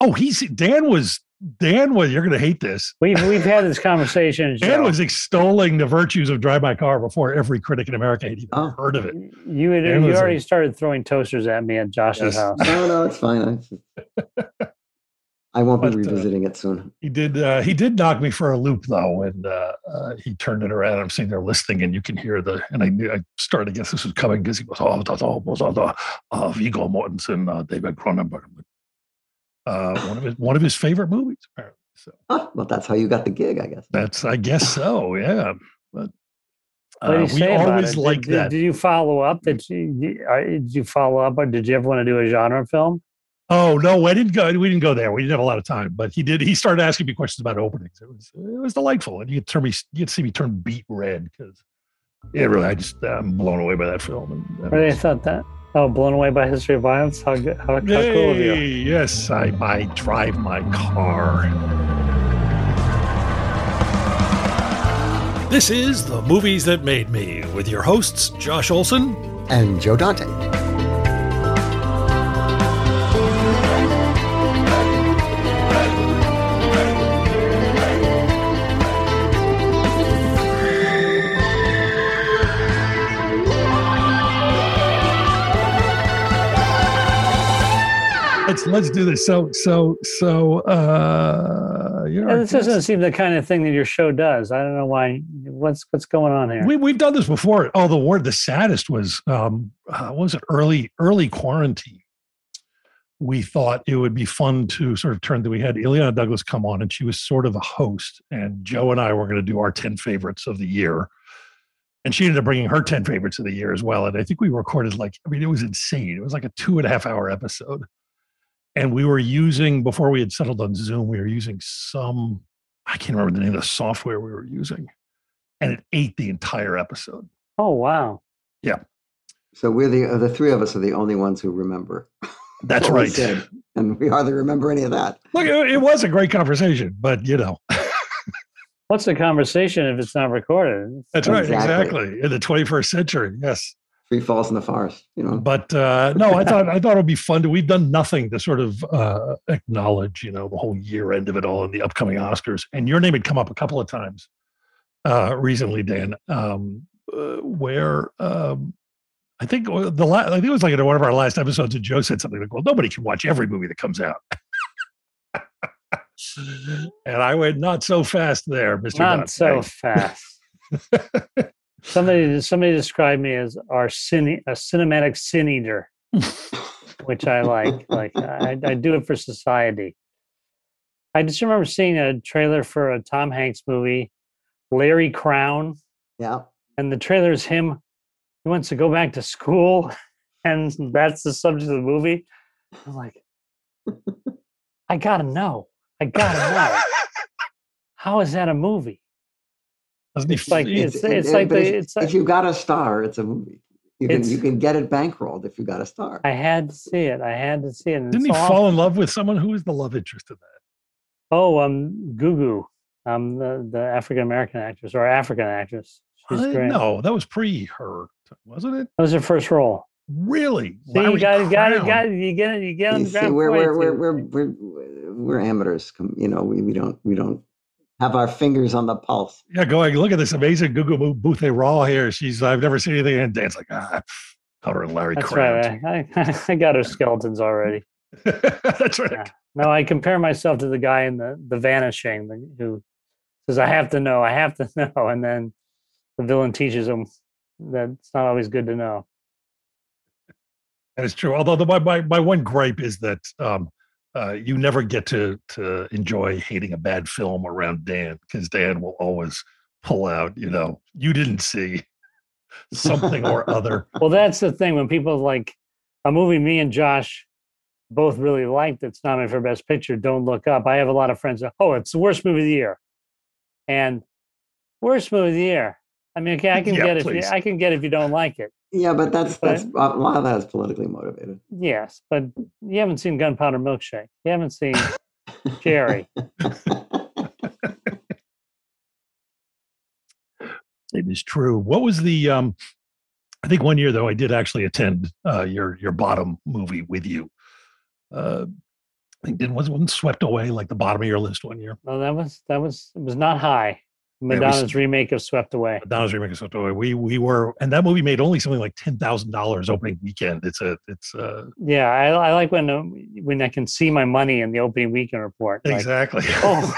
Oh, he's Dan was Dan was you're going to hate this. We've we've had this conversation. Dan Joe. was extolling the virtues of Drive My Car before every critic in America had even Oh. heard of it. You had, you already a- started throwing toasters at me at Josh's Yes. house. No, no, it's fine. I, I won't be But, uh, revisiting it soon. He did. Uh, he did knock me for a loop though, and uh, uh, he turned it around. I'm sitting there listening, and you can hear the. And I knew I started to guess this was coming because he goes, "Oh, that's all was all the uh, Viggo Mortensen, uh, David Cronenberg." Uh, one of his one of his favorite movies, apparently. So Ah, well, that's how you got the gig, I guess. that's, I guess so, yeah. But uh, we always like did, that. Did, you follow up? Did you did- uh, you follow up, or did you ever want to do a genre film? Oh no, I didn't go. We didn't go there. We didn't have a lot of time, but he did. He started asking me questions about openings. It was it was delightful, and you could turn me. You could see me turn beet red because yeah, really, I just I'm blown away by that film. And that I was- thought that. Oh, blown away by History of Violence. How good? How, how cool of you. Yes, I I drive my car. This is the movies that made me with your hosts Josh Olson and Joe Dante. Let's let's do this. So so so uh you know, this doesn't seem the kind of thing that your show does. I don't know why. What's what's going on here? we we've done this before. Oh, the word the saddest was um uh, what was it early early quarantine. We thought it would be fun to sort of turn that we had Illeana Douglas come on and she was sort of a host and Joe and I were going to do our 10 favorites of the year. And she ended up bringing her 10 favorites of the year as well. And I think we recorded like, I mean, it was insane. It was like a two and a half hour episode. And we were using, before we had settled on Zoom, we were using some, I can't remember the name of the software we were using. And it ate the entire episode. oh wow. Yeah. So we're the uh, the three of us are the only ones who remember. That's what we right. said, and we hardly remember any of that. Look, it, it was a great conversation, but you know, What's the conversation if it's not recorded? that's right. Exactly. Exactly. In the 21st century. Yes. Tree falls in the forest. You know. But uh, no, I thought I thought it would be fun to. We've done nothing to sort of uh, acknowledge, you know, the whole year end of it all and the upcoming Oscars. And your name had come up a couple of times uh, recently, Dan, um, uh, where um, I think the la- I think it was like in one of our last episodes, and Joe said something like, "Well, nobody can watch every movie that comes out." and I went, "Not so fast, there, Mister." Not so fast. somebody somebody described me as our cine, a cinematic sin eater, which I like. Like I, I do it for society. I just remember seeing a trailer for a Tom Hanks movie, Larry Crowne, yeah. and the trailer is him. He wants to go back to school, and that's the subject of the movie. I'm like, I gotta know. I gotta know. How is that a movie? Doesn't? It's like he- it's it's like the if- it's. if you got a star, it's a movie. You can you can get it bankrolled if you got a star. I had to see it. I had to see it. and didn't it's he all- fall in love with someone who was the love interest in that? Oh, um, Gugu, um, the the African American actress or African actress. She's I- great. No, that was pre her, wasn't it? That was her first role. Really? See, you Larry got it, got it, got it. You get it, you get on You the see, ground. we're, we're, we're, we're, we're, we're amateurs. com- You know, we, we don't we don't have our fingers on the pulse. Yeah, going, look at this amazing Gugu Mbatha-Raw here. She's, I've never seen anything. And Dan's like, ah, pff, her and Larry That's Crown. right. I, I, I got her skeletons already. That's right. Yeah. No, I compare myself to the guy in the the Vanishing who says, "I have to know, I have to know," and then the villain teaches him that it's not always good to know. That is true. Although the, my, my, my one gripe is that um, uh, you never get to, to enjoy hating a bad film around Dan because Dan will always pull out, you know, you didn't see something or other. Well, that's the thing when people like a movie me and Josh both really liked that's nominated for Best Picture, Don't Look Up. I have a lot of friends that, oh, it's the worst movie of the year. And worst movie of the year. I mean, okay, I can Yeah, get it. If you, I can get if you don't like it. Yeah, but that's that's But- a lot of that is politically motivated. Yes, but you haven't seen Gunpowder Milkshake. You haven't seen Jerry. It is true. What was the? um I think one year though, I did actually attend uh, your your bottom movie with you. Uh, I think didn't was one swept away like the bottom of your list one year. No, that was that was it was not high. We s- Madonna's remake of Swept Away. Donna's remake of swept away. We we were, and that movie made only something like ten thousand dollars opening weekend. It's a it's uh Yeah, I, I like when uh, when I can see my money in the opening weekend report. Like, exactly. oh,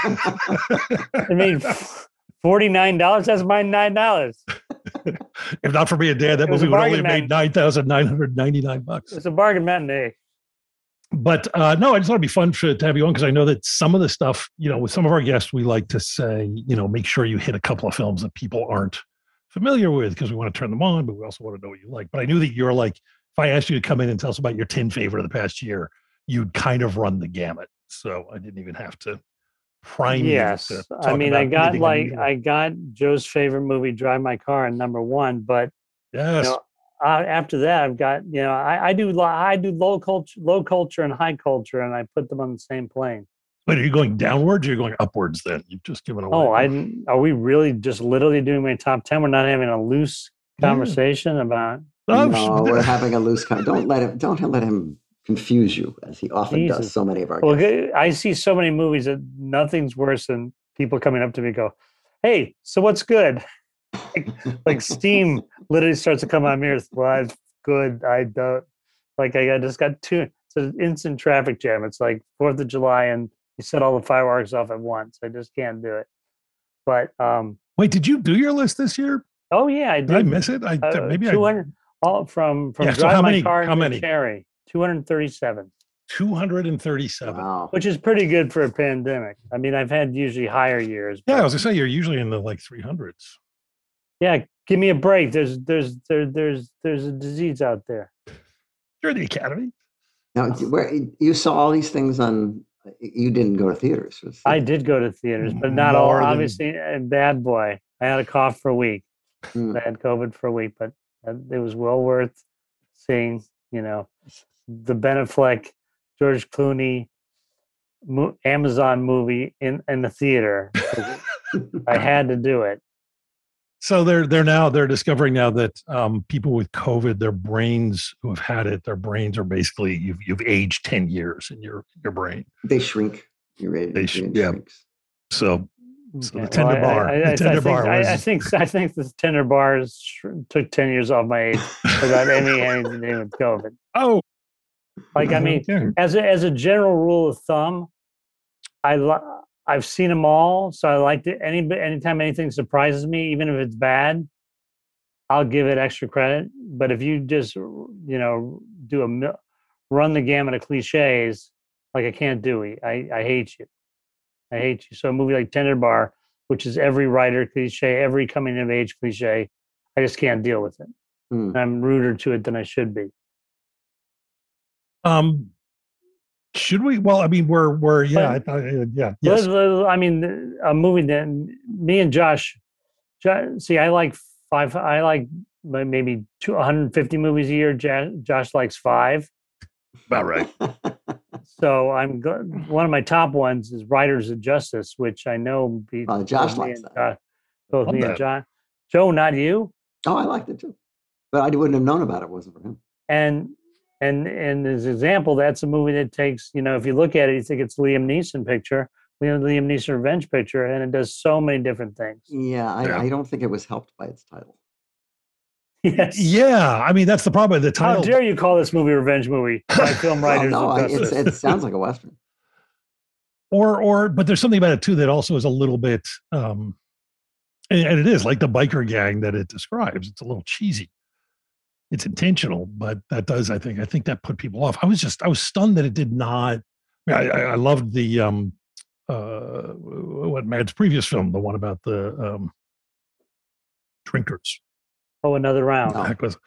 I mean, forty nine dollars. That's my nine dollars. if not for me, being dead, that movie would only have made nine thousand nine hundred ninety nine bucks. It's a bargain matinee. But uh, no, I just thought it'd be fun to, to have you on because I know that some of the stuff, you know, with some of our guests, we like to say, you know, make sure you hit a couple of films that people aren't familiar with because we want to turn them on, but we also want to know what you like. But I knew that you're like, if I asked you to come in and tell us about your 10 favorite of the past year, you'd kind of run the gamut. So I didn't even have to prime Yes, you. to I mean, I got like. I got Joe's favorite movie, Drive My Car, in number one. But yes. you know, uh, after that, I've got you know I, I do lo- I do low culture, low culture, and high culture, and I put them on the same plane. Wait, are you going downwards or are you going upwards then? You've just given away. Oh, I are we really just literally doing my top ten? We're not having a loose Yeah. conversation about. Oh, no, we're having a loose con Don't let him. Don't let him confuse you, as he often does. So many of our Well, guests. g- I see so many movies that nothing's worse than people coming up to me and go, "Hey, so what's good?" Like, like steam literally starts to come on me. It's well, it's good. I don't like. I, I just got two. It's an instant traffic jam. It's like Fourth of July, and you set all the fireworks off at once. I just can't do it. But um, Wait, did you do your list this year? oh yeah, I Did I did. miss it? I uh, maybe I 200 all from from Yeah, so drive how my many- car how many? Cherry. 237, 237. Wow. which is pretty good for a pandemic. I mean, I've had usually higher years. Yeah, I was gonna say you're usually in the like 300s. Yeah. Give me a break. There's there's there, there's there's a disease out there. You're in the academy. Now, where you saw all these things on, you didn't go to theaters. was I did go to theaters, but not all. Than- Obviously, and bad boy. I had a cough for a week. Hmm. I had COVID for a week, but uh, it was well worth seeing. You know, the Ben Affleck, George Clooney, Amazon movie in in the theater. I had to do it. So they're they're now they're discovering now that um, people with COVID, their brains who have had it, their brains are basically you've you've aged 10 years in your your brain. They shrink. Your brain, They sh- brain yeah. shrinks. So So the tender I- bar- I, the I, I, tender think, bar I, I think I think the tender bars sh- took ten years off my age without any anything to do with COVID. oh, Like I mean, okay. as a, as a general rule of thumb, I li- I've seen them all, so I like to any anytime anything surprises me, even if it's bad, I'll give it extra credit. But if you just you know do a run the gamut of cliches, like I can't do it, I I hate you, I hate you. So a movie like Tender Bar, which is every writer cliche, every coming of age cliche, I just can't deal with it. And I'm ruder to it than I should be. um, should we? Well, I mean, we're we're yeah, I, thought, uh, yeah, yes. Well, well, uh, I mean, uh, a movie that me and Josh, Jo- see, I like five. I like maybe 250 movies a year. Josh likes five. About right. So I'm go- one of my top ones is Riders of Justice, which I know. Be, Oh, Josh both me likes and that. Josh- both Love me and. John. Joe, not you. oh, I liked it too, but I wouldn't have known about it if it wasn't for him. And and and as an example, that's a movie that takes you know if you look at it, you think it's Liam Neeson picture, you Liam Liam Neeson revenge picture, and it does so many different things. Yeah, I, Yeah. I don't think it was helped by its title. Yes. Yeah, I mean that's the problem. The title. How dare you call this movie revenge movie by film Well, writers no, of I, it's, it sounds like a western. or or but there's something about it too that also is a little bit um and, and it is like the biker gang that it describes it's a little cheesy it's intentional but that does i think i think that put people off i was just i was stunned that it did not i mean, i, I loved the um uh what Mads' previous film the one about the um drinkers oh, another round. Heck was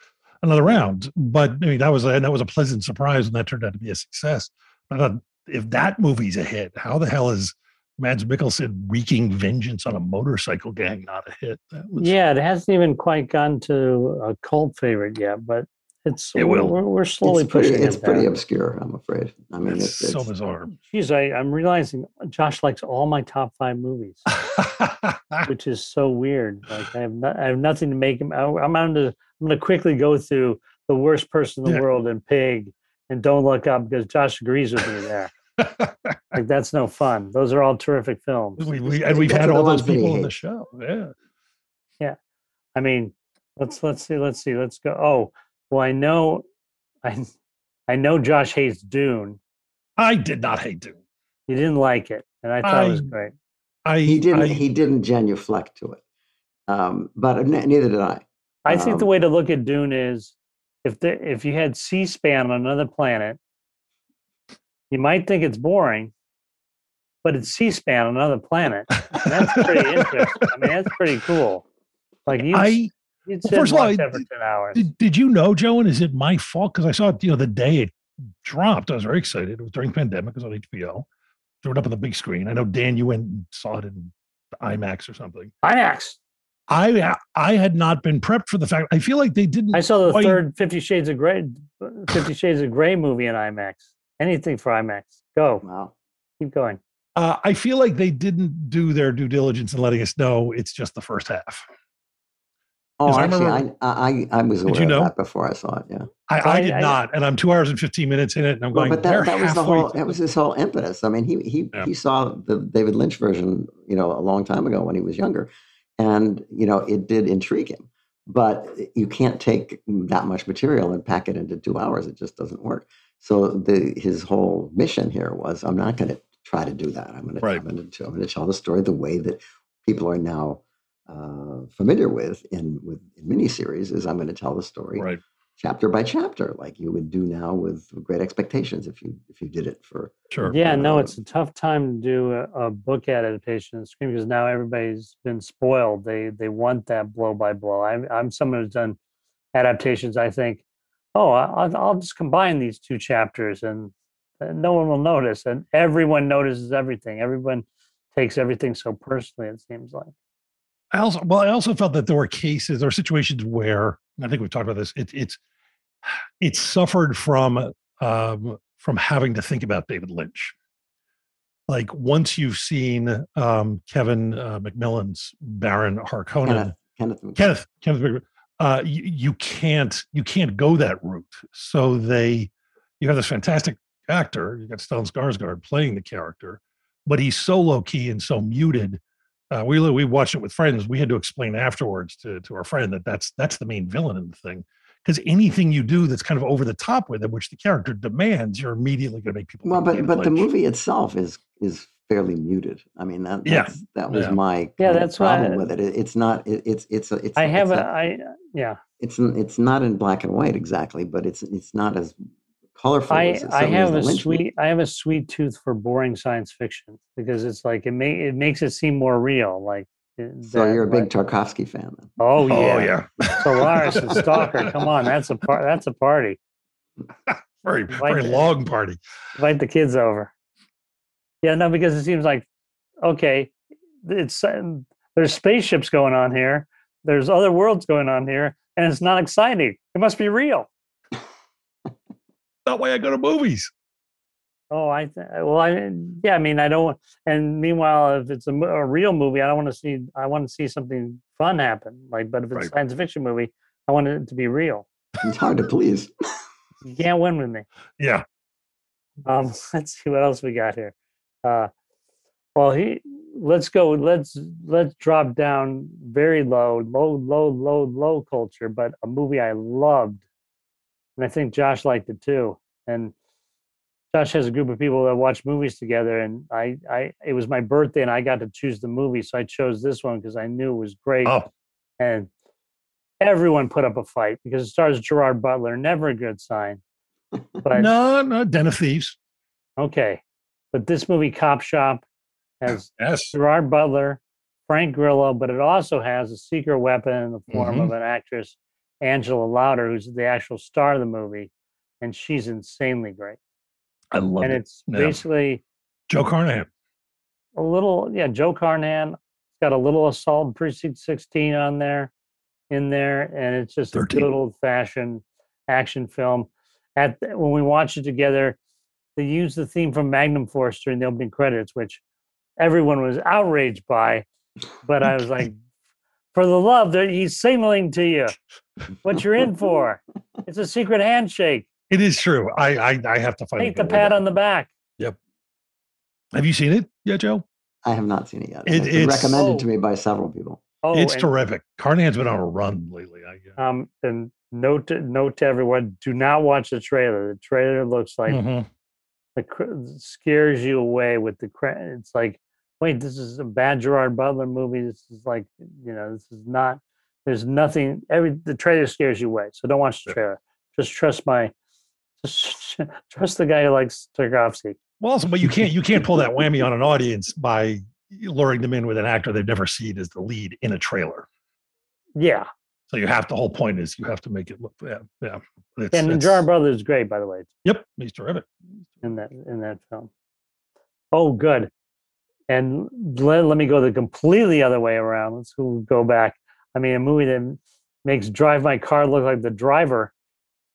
another round. But I mean, that was a, that was a pleasant surprise when that turned out to be a success. I thought if that movie's a hit, how the hell is Mads Mikkelsen wreaking vengeance on a motorcycle gang not a hit? That was, Yeah, it hasn't even quite gone to a cult favorite yet, but it's It will. We're, we're slowly it's pretty, pushing it's it. pretty down. obscure. I'm afraid. I mean, it's it's, it's so bizarre. Jeez, I, I'm realizing Josh likes all my top five movies, which is so weird. Like I have, no, I have nothing to make him. I, I'm on to. I'm going to quickly go through the worst person in the Yeah. world and Pig and Don't Look Up because Josh agrees with me there. Like that's no fun. Those are all terrific films. We, we and we've to had all those ones that he people on the show. Yeah. Yeah. I mean, let's let's see, let's see, let's go. Oh, well, I know, I I know Josh hates Dune. I did not hate Dune. He didn't like it, and I thought it was great. I he didn't I, he didn't genuflect to it, um, but ne- neither did I. I think the Um, way to look at Dune is if the if you had C-SPAN on another planet, you might think it's boring, but it's C-SPAN on another planet. And that's pretty interesting. I mean, that's pretty cool. Like you, I well, first of all, watch I- that for ten hours. did, did you know, Joe? And is it my fault? Because I saw it, you know, the day it dropped. I was very excited. It was during the pandemic. It was on HBO. Threw it up on the big screen. I know Dan, you went and saw it in IMAX or something. IMAX. I I had not been prepped for the fact. I feel like they didn't. I saw the quite- third Fifty Shades of Grey, Fifty Shades of Grey movie in IMAX. Anything for IMAX. Go. Wow. Keep going. Uh, I feel like they didn't do their due diligence in letting us know it's just the first half. Oh, I actually, I, remember- I I was Did aware you know? of that before I saw it. Yeah. I, I I- did I- not, and I'm two hours and fifteen minutes in it, and I'm Well, going. but that, that was the whole through that was this." his whole impetus. I mean, he he Yeah. he saw the David Lynch version, you know, a long time ago when he was younger, and you know, it did intrigue him. But you can't take that much material and pack it into two hours. It just doesn't work. So the his whole mission here was, I'm not going to try to do that. I'm going Right. to I'm going to I'm going to tell the story the way that people are now uh, familiar with in with in miniseries. Is I'm going to tell the story right. chapter by chapter, like you would do now with Great Expectations if you if you did it for Sure. Yeah, no, Uh, it's a tough time to do a, a book adaptation of screen because now everybody's been spoiled. They they want that blow by blow. I'm I'm someone who's done adaptations. I think, oh, I- I'll, I'll just combine these two chapters and, and no one will notice, and everyone notices everything. Everyone takes everything so personally. It seems like. I also well, I also felt that there were cases or situations where I think we've talked about this. It, it's it suffered from um, from having to think about David Lynch. Like once you've seen um, Kevin uh, McMillan's Baron Harkonnen, Kenneth Kenneth. Mc- Kenneth, Kenneth, Mc- uh, you, you can't you can't go that route. So they, you have this fantastic actor. You got Stellan Skarsgård playing the character, but he's so low key and so muted. Uh, we we watched it with friends. We had to explain afterwards to to our friend that that's that's the main villain in the thing. Because anything you do that's kind of over the top with it, which the character demands, you're immediately going to make people. Well, but but the movie itself is is fairly muted. I mean that Yeah. that was Yeah. my Yeah, kind of that's why- problem with it. It- It's not. It, it's it's a, it's. I have it's a I yeah. It's it's not in black and white exactly, but it's it's not as colorful. I, as, I certainly as have the a Lynch movie. sweet I have a sweet tooth for boring science fiction because it's like it may it makes it seem more real. Like eh, So that, you're a big like- Tarkovsky fan then. oh yeah Oh yeah, Solaris and Stalker. Come on, that's a par- that's a party. very very that. long party. Invite the kids over. Yeah, no, because it seems like okay, it's there's spaceships going on here. There's other worlds going on here, and it's not exciting. It must be real. That way I go to movies. Oh, I th- well, I yeah. I mean, I don't. And meanwhile, if it's a, a real movie, I don't want to see. I want to see something fun happen. Like, but if it's Right. a science fiction movie, I want it to be real. It's hard to please. You can't win with me. Yeah, Um, let's see what else we got here. Uh, well, he let's go. Let's let's drop down very low, low, low, low, low culture. But a movie I loved, and I think Josh liked it too. And Josh has a group of people that watch movies together, and I, I, it was my birthday, and I got to choose the movie, so I chose this one because I knew it was great. Oh, And everyone put up a fight because it stars Gerard Butler. Never a good sign. But no, no, Den of Thieves. Okay. But this movie, Cop Shop, has Yes. Gerard Butler, Frank Grillo, but it also has a secret weapon in the form of mm-hmm. an actress Angela Louder, who's the actual star of the movie, and she's insanely great. I love and it. And it's Yeah. basically Joe Carnahan. a little, yeah, Joe Carnahan It's got a little assault in precinct 16 on there, in there, and it's just a 13. good old fashioned action film. At when we watch it together, they used the theme from Magnum Force during the opening credits, which everyone was outraged by. But I was like, for the love that he's signaling to you what you're in for. It's a secret handshake. It is true. I I, I have to find Take the pat on the back. Yep. Have you seen it yet, Joe? I have not seen it yet. It- it's it's- recommended to Oh. me by several people. Oh, it's and- terrific. Carnahan's been on a run lately. I guess. Um, and note to, note to everyone: do not watch the trailer. The trailer looks like Mhm. The cr- scares you away with the. Cra- it's like, wait, this is a bad Gerard Butler movie. This is like, you know, this is not. There's nothing. Every the trailer scares you away. So don't watch the trailer. Just trust my. Just trust the guy who likes Tarkovsky. Well, also, but you can't you can't pull that whammy on an audience by luring them in with an actor they've never seen as the lead in a trailer. Yeah, So you have the whole point is you have to make it look yeah yeah. It's, and it's- Gerard Brothers is great, by the way. Yep, he's terrific. in that in that film. Oh, good. And let, let me go the completely other way around. Let's go go back. I mean, a movie that makes Drive My Car look like the driver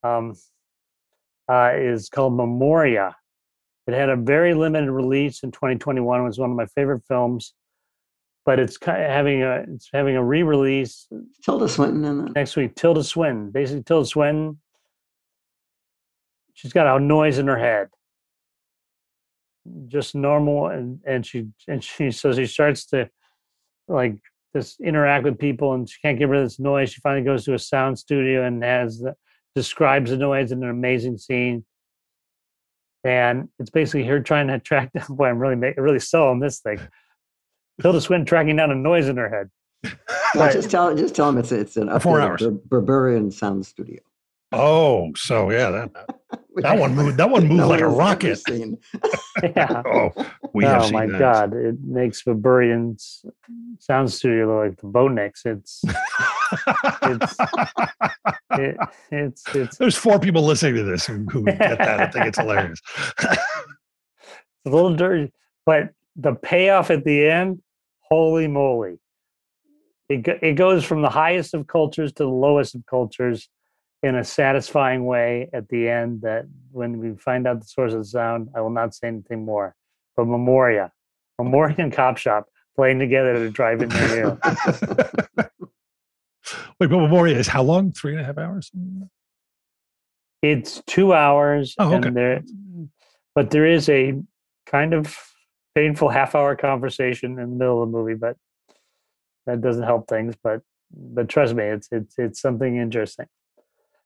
um, uh, is called Memoria. It had a very limited release in 2021. It was one of my favorite films, but it's having a it's having a re-release Tilda Swinton next week. Tilda Swinton, basically Tilda Swinton. She's got a noise in her head, just normal, and and she and she so she starts to like this interact with people, and she can't get rid of this noise. She finally goes to a sound studio and has the, describes the noise in an amazing scene. And it's basically her trying to track down. Boy, I'm really make, really selling this thing. Tilda Swinton tracking down a noise in her head. No, Right. just tell just tell him it's it's an Four hours. Ber- Berberian sound studio. Oh, so yeah, that that, one moved. That one moved no like a one has rocket. seen. Yeah. Oh, we have oh seen my that. god it makes Berberian's sound studio look like the Bonix. It's It's- it, it's it's There's four people listening to this who, who get that I think it's hilarious. It's a little dirty, but the payoff at the end, holy moly! It it goes from the highest of cultures to the lowest of cultures in a satisfying way at the end. That when we find out the source of the sound, I will not say anything more. But Memoria, Memoria and Cop Shop playing together at a drive-in near you. Wait, but Memoria is how long? Three and a half hours? It's two hours, Oh, okay. and there, but there is a kind of painful half-hour conversation in the middle of the movie, but that doesn't help things. But but trust me, it's it's it's something interesting.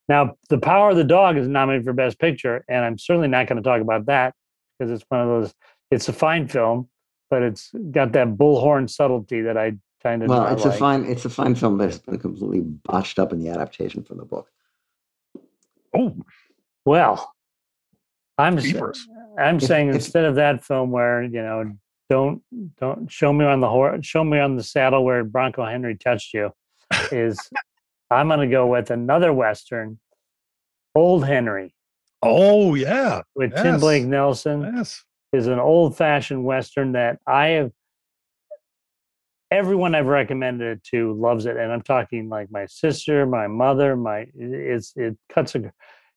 Now, The Power of the Dog is nominated for Best Picture, and I'm certainly not going to talk about that because it's one of those. It's a fine film, but it's got that bullhorn subtlety that I kind of well, it's like. a fine it's a fine film that's been completely botched up in the adaptation from the book. Oh, Well, I'm s- beavers. I'm saying if- instead of that film where you know don't don't show me on the horse show me on the saddle where Bronco Henry touched you is I'm going to go with another western, Old Henry Oh, yeah. with Tim Blake Nelson Yes. is an old fashioned western that I have everyone I've recommended it to loves it and I'm talking like my sister, my mother, my it's it cuts a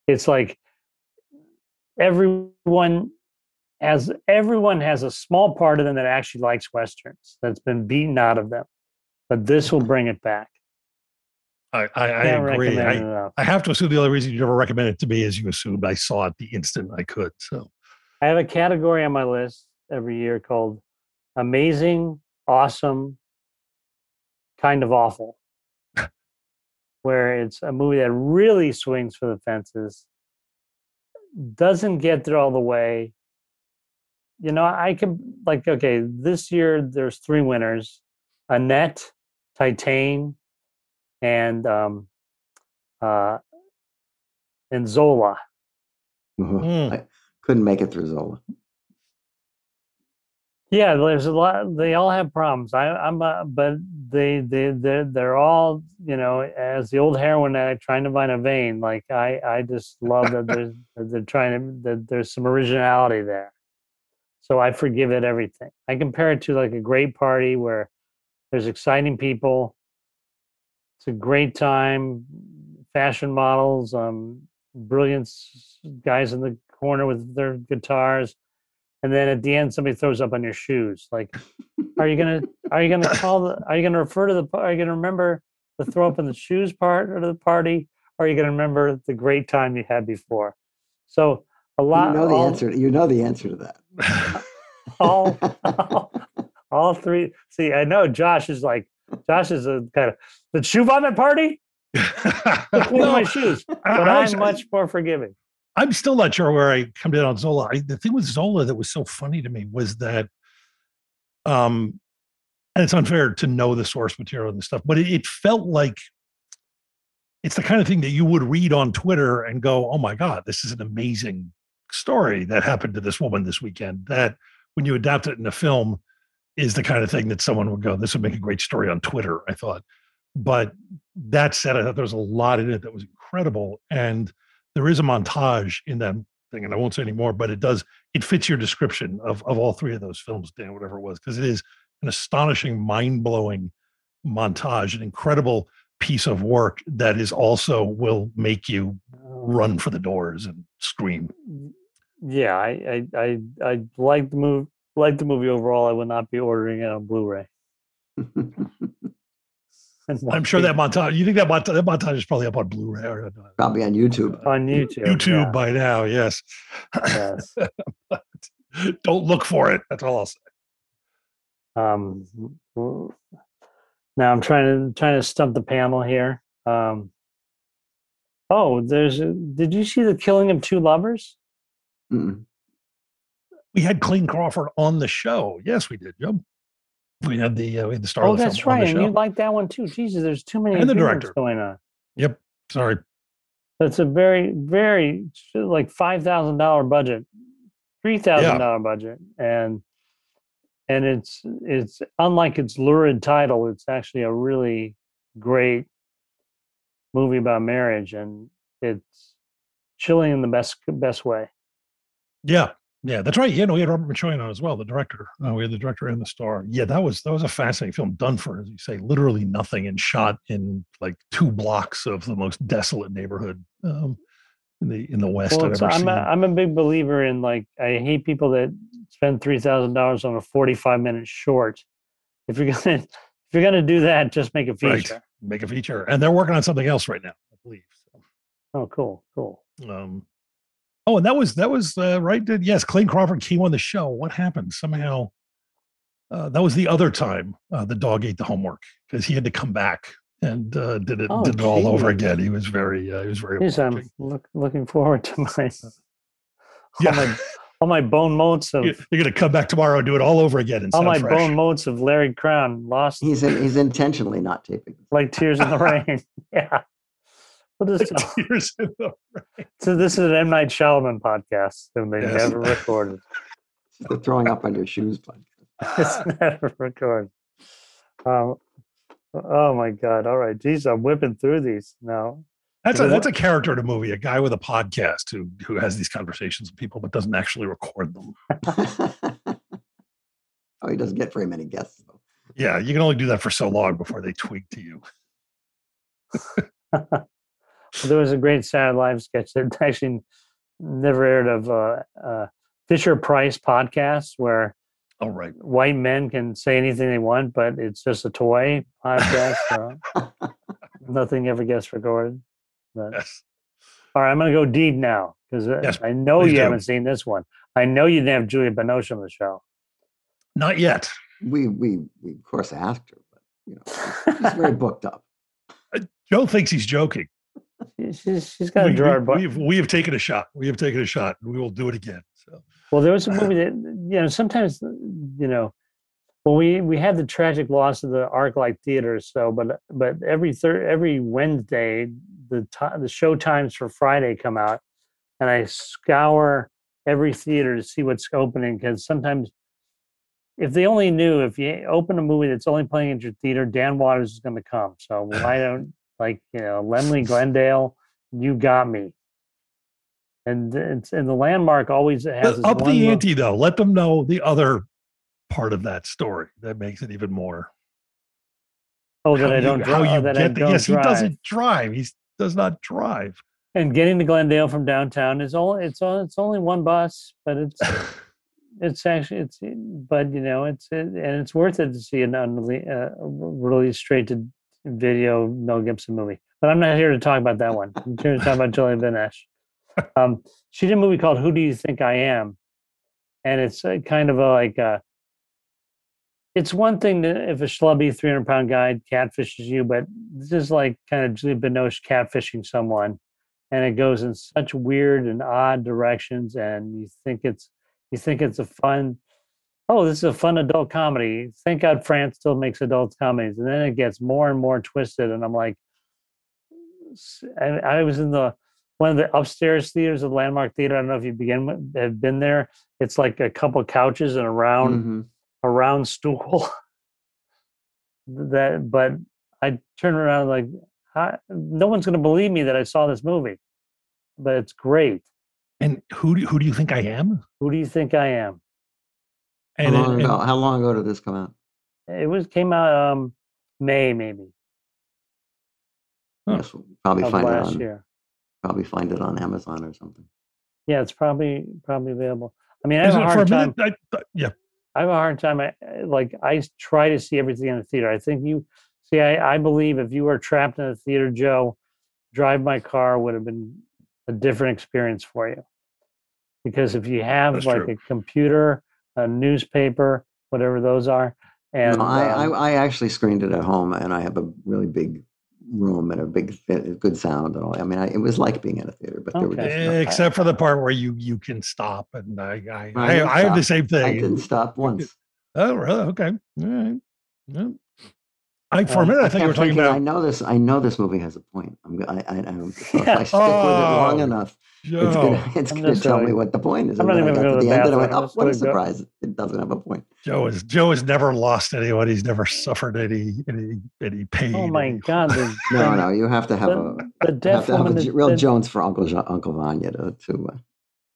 it's like everyone has everyone has a small part of them that actually likes westerns that's been beaten out of them. But this will bring it back. I, I, I agree. I. I have to assume the only reason you never recommended it to me is you assumed I saw it the instant I could. So I have a category on my list every year called amazing, awesome, kind of awful, where it's a movie that really swings for the fences, doesn't get there all the way. You know, I can like okay, this year there's three winners: Annette, Titane, and um, uh, and Zola. Mhm. Mm. I couldn't make it through Zola. Yeah, there's a lot. They all have problems. I, I'm, uh, but they, they, they're, they're all, you know, as the old heroin addict trying to find a vein. Like I, I just love that there's, that they're trying to, that there's some originality there. So I forgive it everything. I compare it to like a great party where there's exciting people. It's a great time. Fashion models, um, brilliant guys in the corner with their guitars and then at the end somebody throws up on your shoes like are you gonna are you gonna call the are you gonna refer to the pa- are you gonna remember the throw up in the shoes part of the party or are you gonna remember the great time you had before so a lot you know the all, answer. You know the answer to that. all, all all three see i know josh is like josh is a kind of the shoe vomit party clean No, my shoes but I i'm much more forgiving I'm still not sure where I come down on Zola. I, the thing with Zola that was so funny to me was that, um, and it's unfair to know the source material and stuff, but it, it felt like it's the kind of thing that you would read on Twitter and go, "Oh my God, this is an amazing story that happened to this woman this weekend." That when you adapt it in a film, is the kind of thing that someone would go, "This would make a great story on Twitter." I thought, but that said, I thought there was a lot in it that was incredible, and there is a montage in that thing, and I won't say any more, but it does it fits your description of of all three of those films, Dan, whatever it was, because it is an astonishing, mind blowing montage, an incredible piece of work that is also will make you run for the doors and scream. Mm, yeah i i i, I like the movie like the movie overall i would not be ordering it on blu-ray And I'm sure that montage. You think that montage, that montage is probably up on Blu-ray or Probably on YouTube. on youtube YouTube yeah, by now. Yes. yes. Don't look for it. That's all I'll say. um now i'm trying to trying to stump the panel here um oh there's a, did you see the killing of two lovers Mm-mm. We had Clayne Crawford on the show. Yes, we did. Yep. We had the uh, we had the star oh that's right and you like that one too jesus there's too many And the director. going on Yep. Sorry. That's a very, very like five thousand dollar budget, three thousand dollar budget, and and it's it's unlike its lurid title. It's actually a really great movie about marriage, and it's chilling in the best best way. Yeah. Yeah, that's right. Yeah, no, we had Robert Machoian on as well, the director. Uh, we had the director and the star. Yeah, that was that was a fascinating film, done for, as you say, literally nothing, and shot in like two blocks of the most desolate neighborhood um, in the in the West Well, I've ever I'm seen. a, I'm a big believer in like I hate people that spend three thousand dollars on a forty five minute short. If you're gonna if you're gonna do that, just make a Right. feature. Make a feature, and they're working on something else right now, I believe. So. Oh, cool, cool. Um, oh, and that was that was uh, right. Did yes, Clayton Crawford came on the show. What happened? Somehow, uh, that was the other time uh, the dog ate the homework because he had to come back and uh, did it Oh, did it all over again. He was very uh, he was very. Yes, I'm look, looking forward to my all, Yeah. my all my bone motes of You're you're gonna come back tomorrow and do it all over again and all my fresh. bone motes of Larry Crowne lost He's in, he's intentionally not taping. like tears in the rain. Yeah. We'll just, Tears in the- so this is an M Night Shyamalan podcast, and they Yes. never recorded. It's the throwing up on your shoes podcast. It's never recorded. Um, oh my god! All right, geez, I'm whipping through these now. That's a Because that's a character in a movie. A guy with a podcast who who has these conversations with people but doesn't actually record them. oh, he doesn't get very many guests though. Yeah, you can only do that for so long before they tweak to you. There was a great Saturday Live sketch that actually never aired of uh, uh, Fisher Price podcast where All right. white men can say anything they want, but it's just a toy podcast. so nothing ever gets recorded. But, Yes. all right, I'm going to go deep now because Yes, I know you do. haven't seen this one. I know you didn't have Julia Binoche on the show. Not yet. We we we of course asked her, but you know she's very booked up. Joe thinks he's joking. She- she's, she's got We, a Gerard Butler. we, have we have taken a shot. We have taken a shot. We will do it again. So Well, there was a movie that you know sometimes you know well we we had the tragic loss of the ArcLight Theater so but but every third every Wednesday the ti- the show times for Friday come out and I scour every theater to see what's opening because sometimes if they only knew if you open a movie that's only playing at your theater, Dan Waters is going to come. So why don't like you know Laemmle Glendale? You got me. And it's and the landmark always has this Up the ante, though. Let them know the other part of that story that makes it even more. Oh, that I don't drive. you that I get there. don't Yes, drive. he doesn't drive. He does not drive. And getting to Glendale from downtown is all. it's all. it's only one bus, but it's it's actually it's but you know it's it, and it's worth it to see an unrele- uh, really straight to video Mel Gibson movie. But I'm not here to talk about that one. I'm here to talk about Julia Binoche. Um, she did a movie called Who Do You Think I Am, and it's uh, kind of a like uh it's one thing to, if a schlubby 300 pound guy catfishes you, but this is like kind of Julie Binoche catfishing someone, and it goes in such weird and odd directions, and you think it's you think it's a fun oh this is a fun adult comedy. Thank god france still makes adult comedies. And then it gets more and more twisted and i'm like and I was in the one of the upstairs theaters of landmark theater i don't know if you begin with, have been there. It's like a couple couches and a round Mhm. a round stool. That but i turn around like I, no one's going to believe me that i saw this movie but it's great. And who do, who do you think I am? who do you think i am How long and- ago? How long ago did this come out? It was came out um May maybe Huh. Yes, we'll probably of find it on year. probably find it on Amazon or something. Yeah, it's probably probably available. I mean, I have a a hard time. minute? I, yeah. I have a hard time. I like I try to see everything in the theater. I think you see. I I believe if you were trapped in a theater, Joe, Drive My Car would have been a different experience for you. Because if you have That's like true. a computer, a newspaper, whatever those are, and no, I, um, I I actually screened it at home, and I have a really big room and a big good sound and all. I mean, I, it was like being in a theater, but there were just no, Except for the part where you you can stop, and I I, I I, I have the same thing. I didn't stop once. Oh, really? Okay. All right. Yeah. I for a minute I, I thought you were talking thinking, I about know this. I know this movie has a point. I'm. I. I. I'm so if I stick with it long Oh, enough, it's gonna. It's gonna tell gonna- me what the point is. I'm not even got gonna to the end, the and I went, "Oh, what a just go- surprise! It doesn't have a point." Joe is Joe has never lost anyone. He's never suffered any any any pain. oh my god, the, No, no, you have to have a the, the have deaf have woman, a at- real the, Jones for Uncle Jo- Uncle Vanya to to uh,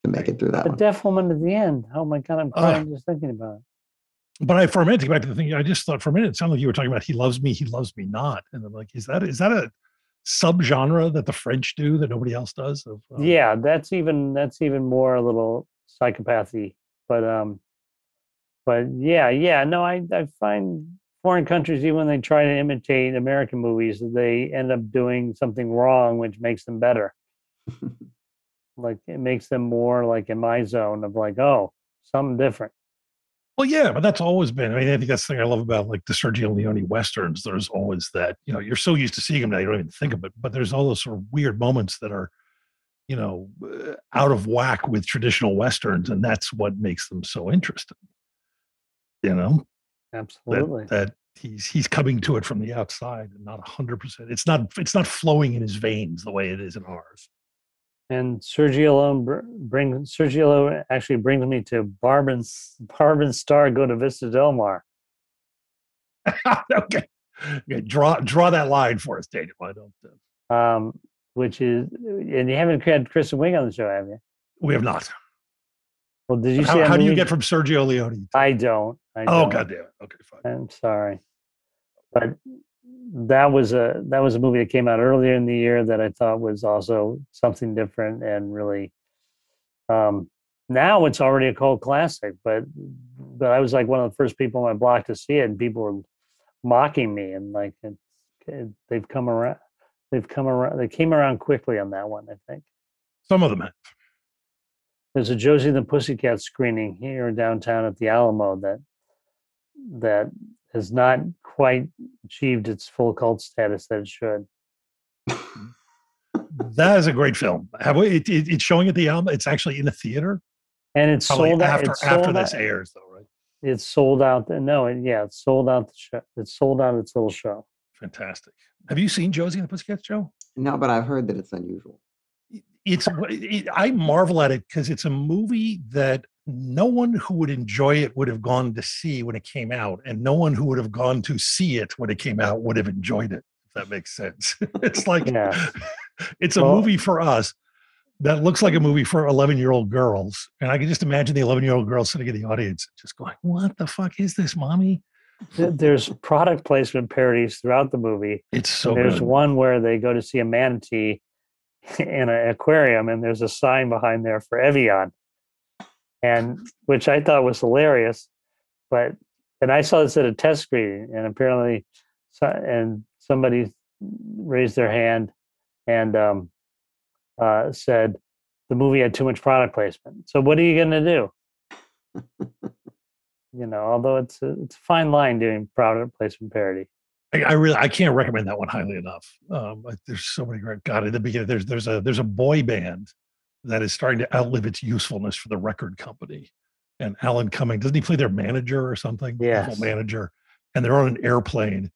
to make it through that the one. deaf woman at the end. Oh my god, I'm Ugh. crying just thinking about it. But I for a minute to get back to the thing, I just thought for a minute it sounded like you were talking about he loves me, he loves me not, and I'm like, is that is that a subgenre that the French do that nobody else does? Of, um, yeah that's even that's even more a little psychopathy but um but yeah yeah no i i find foreign countries even when they try to imitate american movies they end up doing something wrong which makes them better like it makes them more like in my zone of like oh something different Well, yeah, but that's always been. I mean, I think that's the thing I love about like the Sergio Leone westerns. There's always that. You know, you're so used to seeing them now, you don't even think of it. But there's all those sort of weird moments that are, you know, uh, out of whack with traditional westerns, and that's what makes them so interesting. You know, absolutely that that he's he's coming to it from the outside and not hundred percent. It's not it's not flowing in his veins the way it is in ours. And sergio bring sergio actually brings me to barb barb star go to vista del mar okay, okay, draw draw that line for us, Daniel. I don't. Uh, um, which is, and you haven't had Kristen Wiig on the show, have you? we have not. Well, did you see? How, that how do you get from Sergio Leone? I don't. I oh don't. god damn it. Okay, fine. I'm sorry, but that was a that was a movie that came out earlier in the year that I thought was also something different and really. Um, now it's already a cult classic, but but I was like one of the first people on my block to see it, and people were mocking me, and like it, it, they've come around. They've come around. They came around quickly on that one. I think. Some of them. have. there's a Josie and the Pussycat screening here downtown at the Alamo that that has not quite achieved its full cult status that it should. That is a great film. Have we, it, it, it's showing at the Alamo. It's actually in a theater. And it's Probably sold out. after It's after sold this out, airs, though, right? it's sold out. No, it, yeah, it's sold out. The show. It's sold out its little show. Fantastic. Have you seen Josie and the Pussycat Show? No, but I've heard that it's unusual. It's it, I marvel at it because it's a movie that no one who would enjoy it would have gone to see when it came out, and no one who would have gone to see it when it came out would have enjoyed it. If that makes sense. it's like Yeah. it's a Well- movie for us that looks like a movie for 11 year old girls. And I can just imagine the 11 year old girl sitting in the audience just going, What the fuck is this, mommy? There's product placement parodies throughout the movie. It's so there's good. one where they go to see a manatee in an aquarium, and there's a sign behind there for Evian, and which I thought was hilarious. But and I saw this at a test screening, and apparently, so, and somebody raised their hand and um, uh, said the movie had too much product placement. So what are you going to do? you know, although it's a, it's a fine line doing product placement parody. I, I really I can't recommend that one highly enough. Um, there's so many great God at the beginning. There's there's a there's a boy band that is starting to outlive its usefulness for the record company. And Alan Cumming doesn't he play their manager or something? Yeah. Manager. And they're on an airplane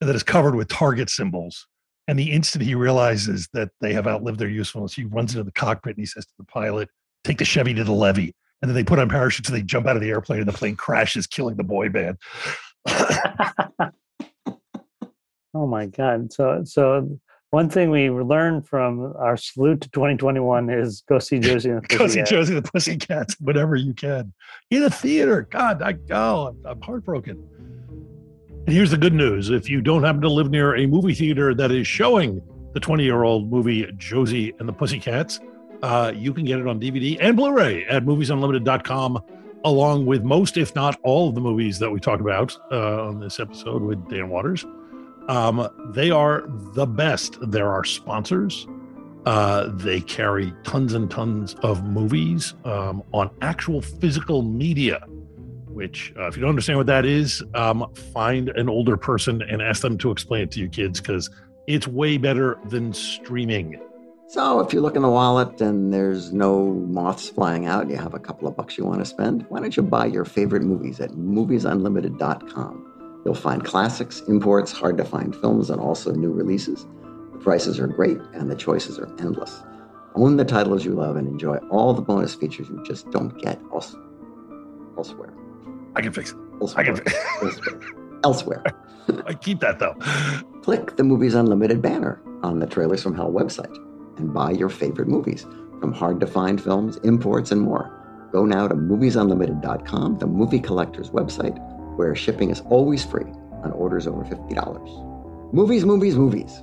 that is covered with target symbols. And the instant he realizes that they have outlived their usefulness, he runs into the cockpit and he says to the pilot, "Take the Chevy to the levee." And then they put on parachutes and they jump out of the airplane and the plane crashes, killing the boy band. oh my god! So so one thing we learned from our salute to 2021 is go see Josie and the Go see Pussycats. Josie and the Pussycats whenever you can in a theater. God, I oh, I'm, I'm heartbroken. And here's the good news: if you don't happen to live near a movie theater that is showing the 20 year old movie Josie and the Pussycats, uh, you can get it on DVD and Blu-ray at moviesunlimited.com, along with most, if not all, of the movies that we talk about uh, on this episode with Dan Waters. Um, they are the best. There are sponsors. Uh, they carry tons and tons of movies um, on actual physical media, which, uh, if you don't understand what that is, um, find an older person and ask them to explain it to you kids because it's way better than streaming. So if you look in the wallet and there's no moths flying out, you have a couple of bucks you want to spend, why don't you buy your favorite movies at moviesunlimited.com? You'll find classics, imports, hard to find films, and also new releases. The prices are great and the choices are endless. Own the titles you love and enjoy all the bonus features you just don't get else- elsewhere. I can fix it. Elsewhere. I can. Fix it. elsewhere. elsewhere. I keep that though. Click the Movies Unlimited banner on the Trailers from Hell website and buy your favorite movies from hard to find films, imports, and more. Go now to moviesunlimited.com, the movie collector's website, where shipping is always free on orders over $50. Movies, movies, movies.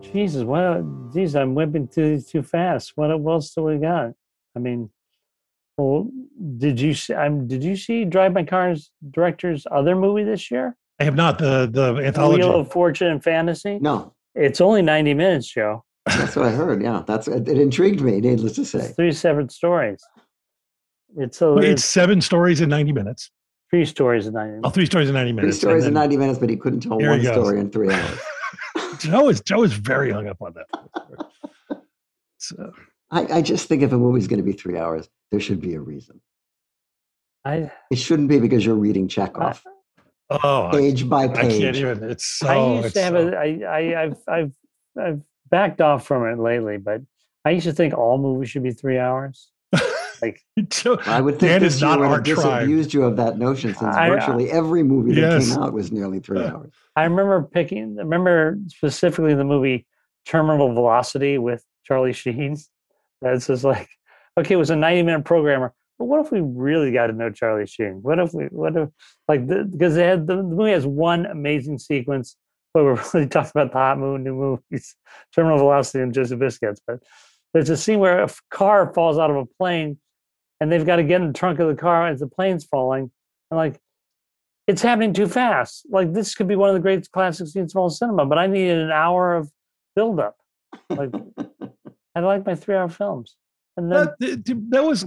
Jesus, what? Geez, I'm whipping through these too fast. What, what else do we got? I mean, well, did you see? I'm. Did you see Drive My Car's director's other movie this year? I have not the the anthology. Wheel of Fortune and Fantasy. No, It's only 90 minutes, Joe. that's what I heard. Yeah, that's it intrigued me, needless to It's say. three separate stories. It's a It's it's seven stories in 90 minutes. three stories in 90 Oh, minutes. three stories in 90 minutes. Three minutes. stories in 90 minutes, but he couldn't tell one story in three hours. Joe is Joe is very hung up on that. So, I, I just think if a movie's going to be three hours, there should be a reason. I It shouldn't be because you're reading Chekhov uh, oh, I, page by I can't even. It's so. I used to have so- a I, I I've I've I've backed off from it lately, but I used to think all movies should be three hours. Joe, I would think Dan this is year not would our have tribe. disabused you of that notion since I- virtually every movie that Yes. came out was nearly three hours. I remember picking. I remember specifically the movie Terminal Velocity with Charlie Sheen. That's just like, okay, it was a ninety-minute programmer, but what if we really got to know Charlie Sheen? What if we? What if like the, because they had the, the movie has one amazing sequence. But we're really talking about the hot mo- new movies, Terminal Velocity and Joseph Biscuits. But there's a scene where a car falls out of a plane, and they've got to get in the trunk of the car as the plane's falling, and like it's happening too fast. Like this could be one of the great classic scenes of all cinema, but I needed an hour of buildup. Like I like my three-hour films. And then that, that was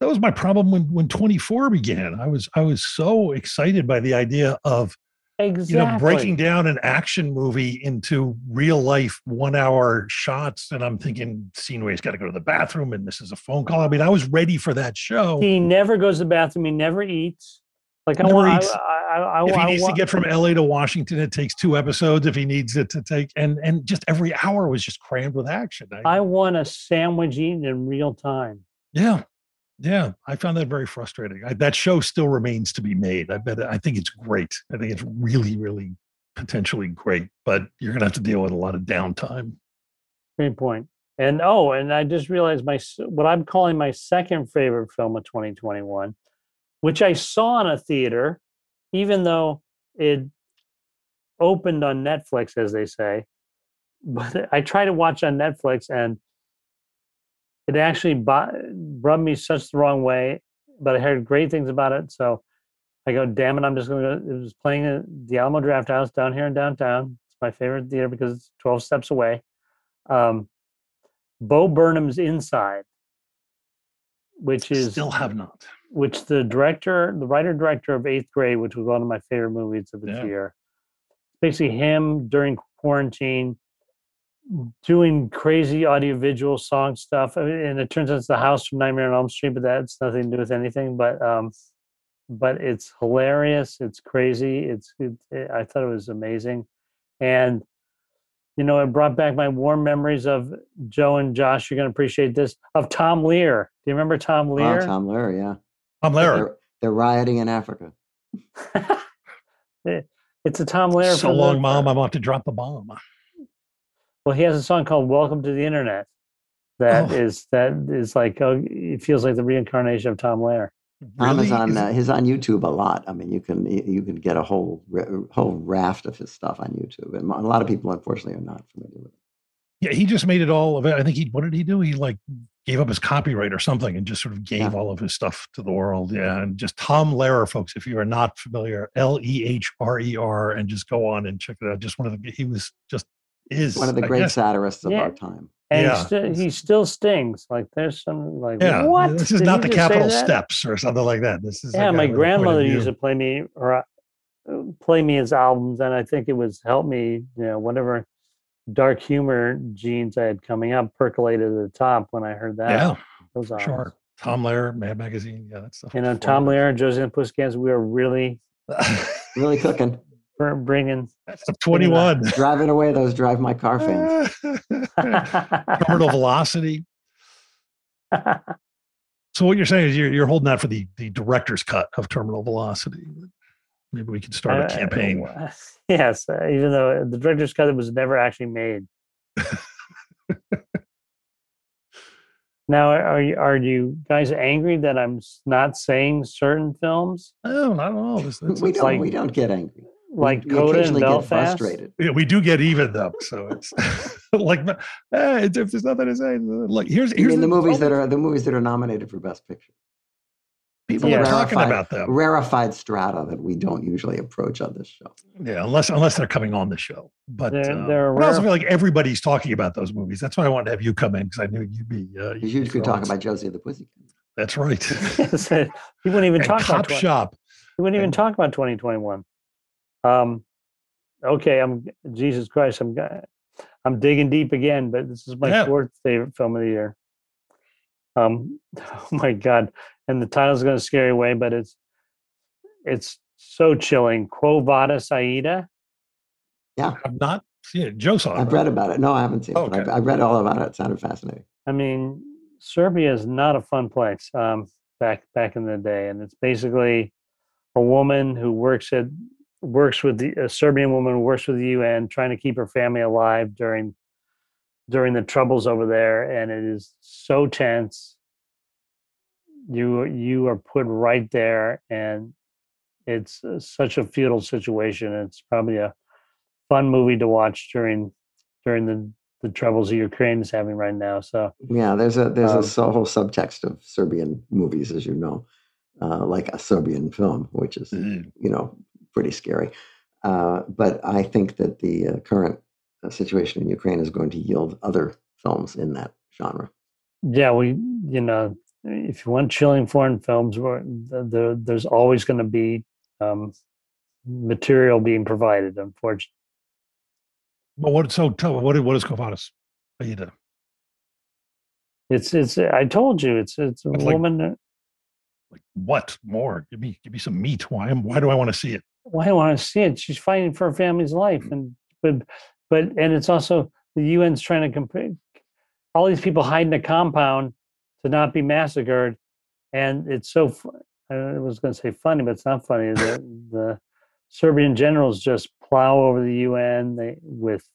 that was my problem when when 24 began. I was I was so excited by the idea of exactly you know breaking down an action movie into real life one hour shots, and I'm thinking Scenery's got to go to the bathroom and misses a phone call. I mean, I was ready for that show. He never goes to the bathroom. He never eats. Like I want. I, I, I, if he I needs to get from LA to Washington, it takes two episodes. If he needs it to take, and and just every hour was just crammed with action. I, I want a sandwich eaten in real time. yeah, yeah, I found that very frustrating. I, that show still remains to be made. I bet. I think it's great. I think it's really, really potentially great. But you're gonna have to deal with a lot of downtime. Great point. And oh, and I just realized my what I'm calling my second favorite film of 2021, which I saw in a theater, even though it opened on Netflix, as they say. But I tried to watch on Netflix, and it actually bo- rubbed me such the wrong way. But I heard great things about it, so I go, "Damn it! I'm just going to." go. It was playing at the Alamo Drafthouse down here in downtown. It's my favorite theater because it's 12 steps away um, Bo Burnham's Inside, which is Still have not. which the director, the writer director of Eighth Grade, which was one of my favorite movies of the Yeah. year. Basically, him during quarantine doing crazy audiovisual song stuff, I mean, and it turns out it's the house from Nightmare on Elm Street, but that's nothing to do with anything. But um, but it's hilarious. It's crazy. It's it, it- I thought it was amazing, and you know, it brought back my warm memories of Joe and Josh. You're going to appreciate this of Tom Lehrer. Do you remember Tom Oh, Lehrer? Tom Lehrer, yeah. I'm Larry. They're, they're rioting in Africa. It- it's a Tom Lehrer. So from the- long, mom. I'm about to drop the bomb. Well, he has a song called "Welcome to the Internet." That Oh. is that is like oh, it feels like the reincarnation of Tom Lehrer. Tom Really? on uh, he's on YouTube a lot. I mean, you can you can get a whole whole raft of his stuff on YouTube, and a lot of people, unfortunately, are not familiar with it. Yeah, he just made it all of it. I think he what did he do? He like gave up his copyright or something and just sort of gave Yeah. all of his stuff to the world. Yeah. And just Tom Lehrer, folks, if you are not familiar, L E H R E R, and just go on and check it out. Just one of the he was just is One of the great satirists of Yeah. our time. And Yeah. he, still, he still stings. Like there's some like Yeah. what? This is Did not the just say Capitol steps or something like that. This is Yeah, guy my with a point of grandmother used to play me or uh, play me his albums, and I think it was help me, you know, whatever dark humor genes I had coming up percolated at the top when I heard that. Yeah, those albums. sure. Tom Lehrer, Mad Magazine. Yeah, that stuff. You know, Tom forward. Lehrer, Josie and the Pussycats, we were really Really cooking, br- bringing. That's 21. driving away those drive my car fans. Terminal velocity. So what you're saying is you're, you're holding out for the, the director's cut of Terminal Velocity. Maybe we can start a Uh, campaign. w- Yes, uh, even though the director's cut was never actually made. now, are you are you guys angry that I'm not saying certain films Oh, not at all. This, this, we it's don't like- we don't get angry. We- like we, Coda and occasionally get Belfast? frustrated. yeah, we do get even though. So it's like, eh, it's, if there's nothing to say, like here's I here's mean, the movies that are the movies that are nominated for Best Picture. people Yeah. are talking about them. Rarefied strata that we don't usually approach on this show. Yeah, unless unless they're coming on the show. But They're- uh, they're but I also feel like everybody's talking about those movies. That's why I wanted to have you come in because I knew you'd be. Uh, you'd You be could talk about Josie and the Pussycat. That's right. He wouldn't even and talk about Cop 20 Shop. he wouldn't even and- talk about 2021. Um, okay, I'm Jesus Christ, I'm I'm digging deep again, but this is my Yeah. fourth favorite film of the year. Um, oh my God, and the title's going to scare you away, but it's it's so chilling. Quo Vadis Aida. Yeah, I've not seen it. Joe saw it. I've right? read about it. No, I haven't seen it. But Okay. I've, I've read all about it. It sounded fascinating. I mean, Serbia is not a fun place. Um, back back in the day, and it's basically a woman who works at works with the a Serbian woman works with the UN, trying to keep her family alive during during the troubles over there, and it is so tense. You you are put right there, and it's uh, such a futile situation. It's probably a fun movie to watch during during the the troubles that Ukraine is having right now. So Yeah, there's a there's Um, a whole subtext of Serbian movies, as you know, uh, like a Serbian film, which is Mm. you know pretty scary. Uh, but I think that the uh, current uh, situation in Ukraine is going to yield other films in that genre. yeah, we you know if you want chilling foreign films, there, there's always going to be um, material being provided. Unfortunately. But what? So tell what? What is Quo Aida? It's it's. I told you, it's it's a woman. Like, like what more? Give me give me some meat. Why am why do I want to see it? Do I want to see it? She's fighting for her family's life, mm-hmm. and but but and it's also the UN's trying to compare all these people hide in a compound to not be massacred, and it's so. I was going to say funny, but it's not funny. The, the Serbian generals just plow over the UN. They with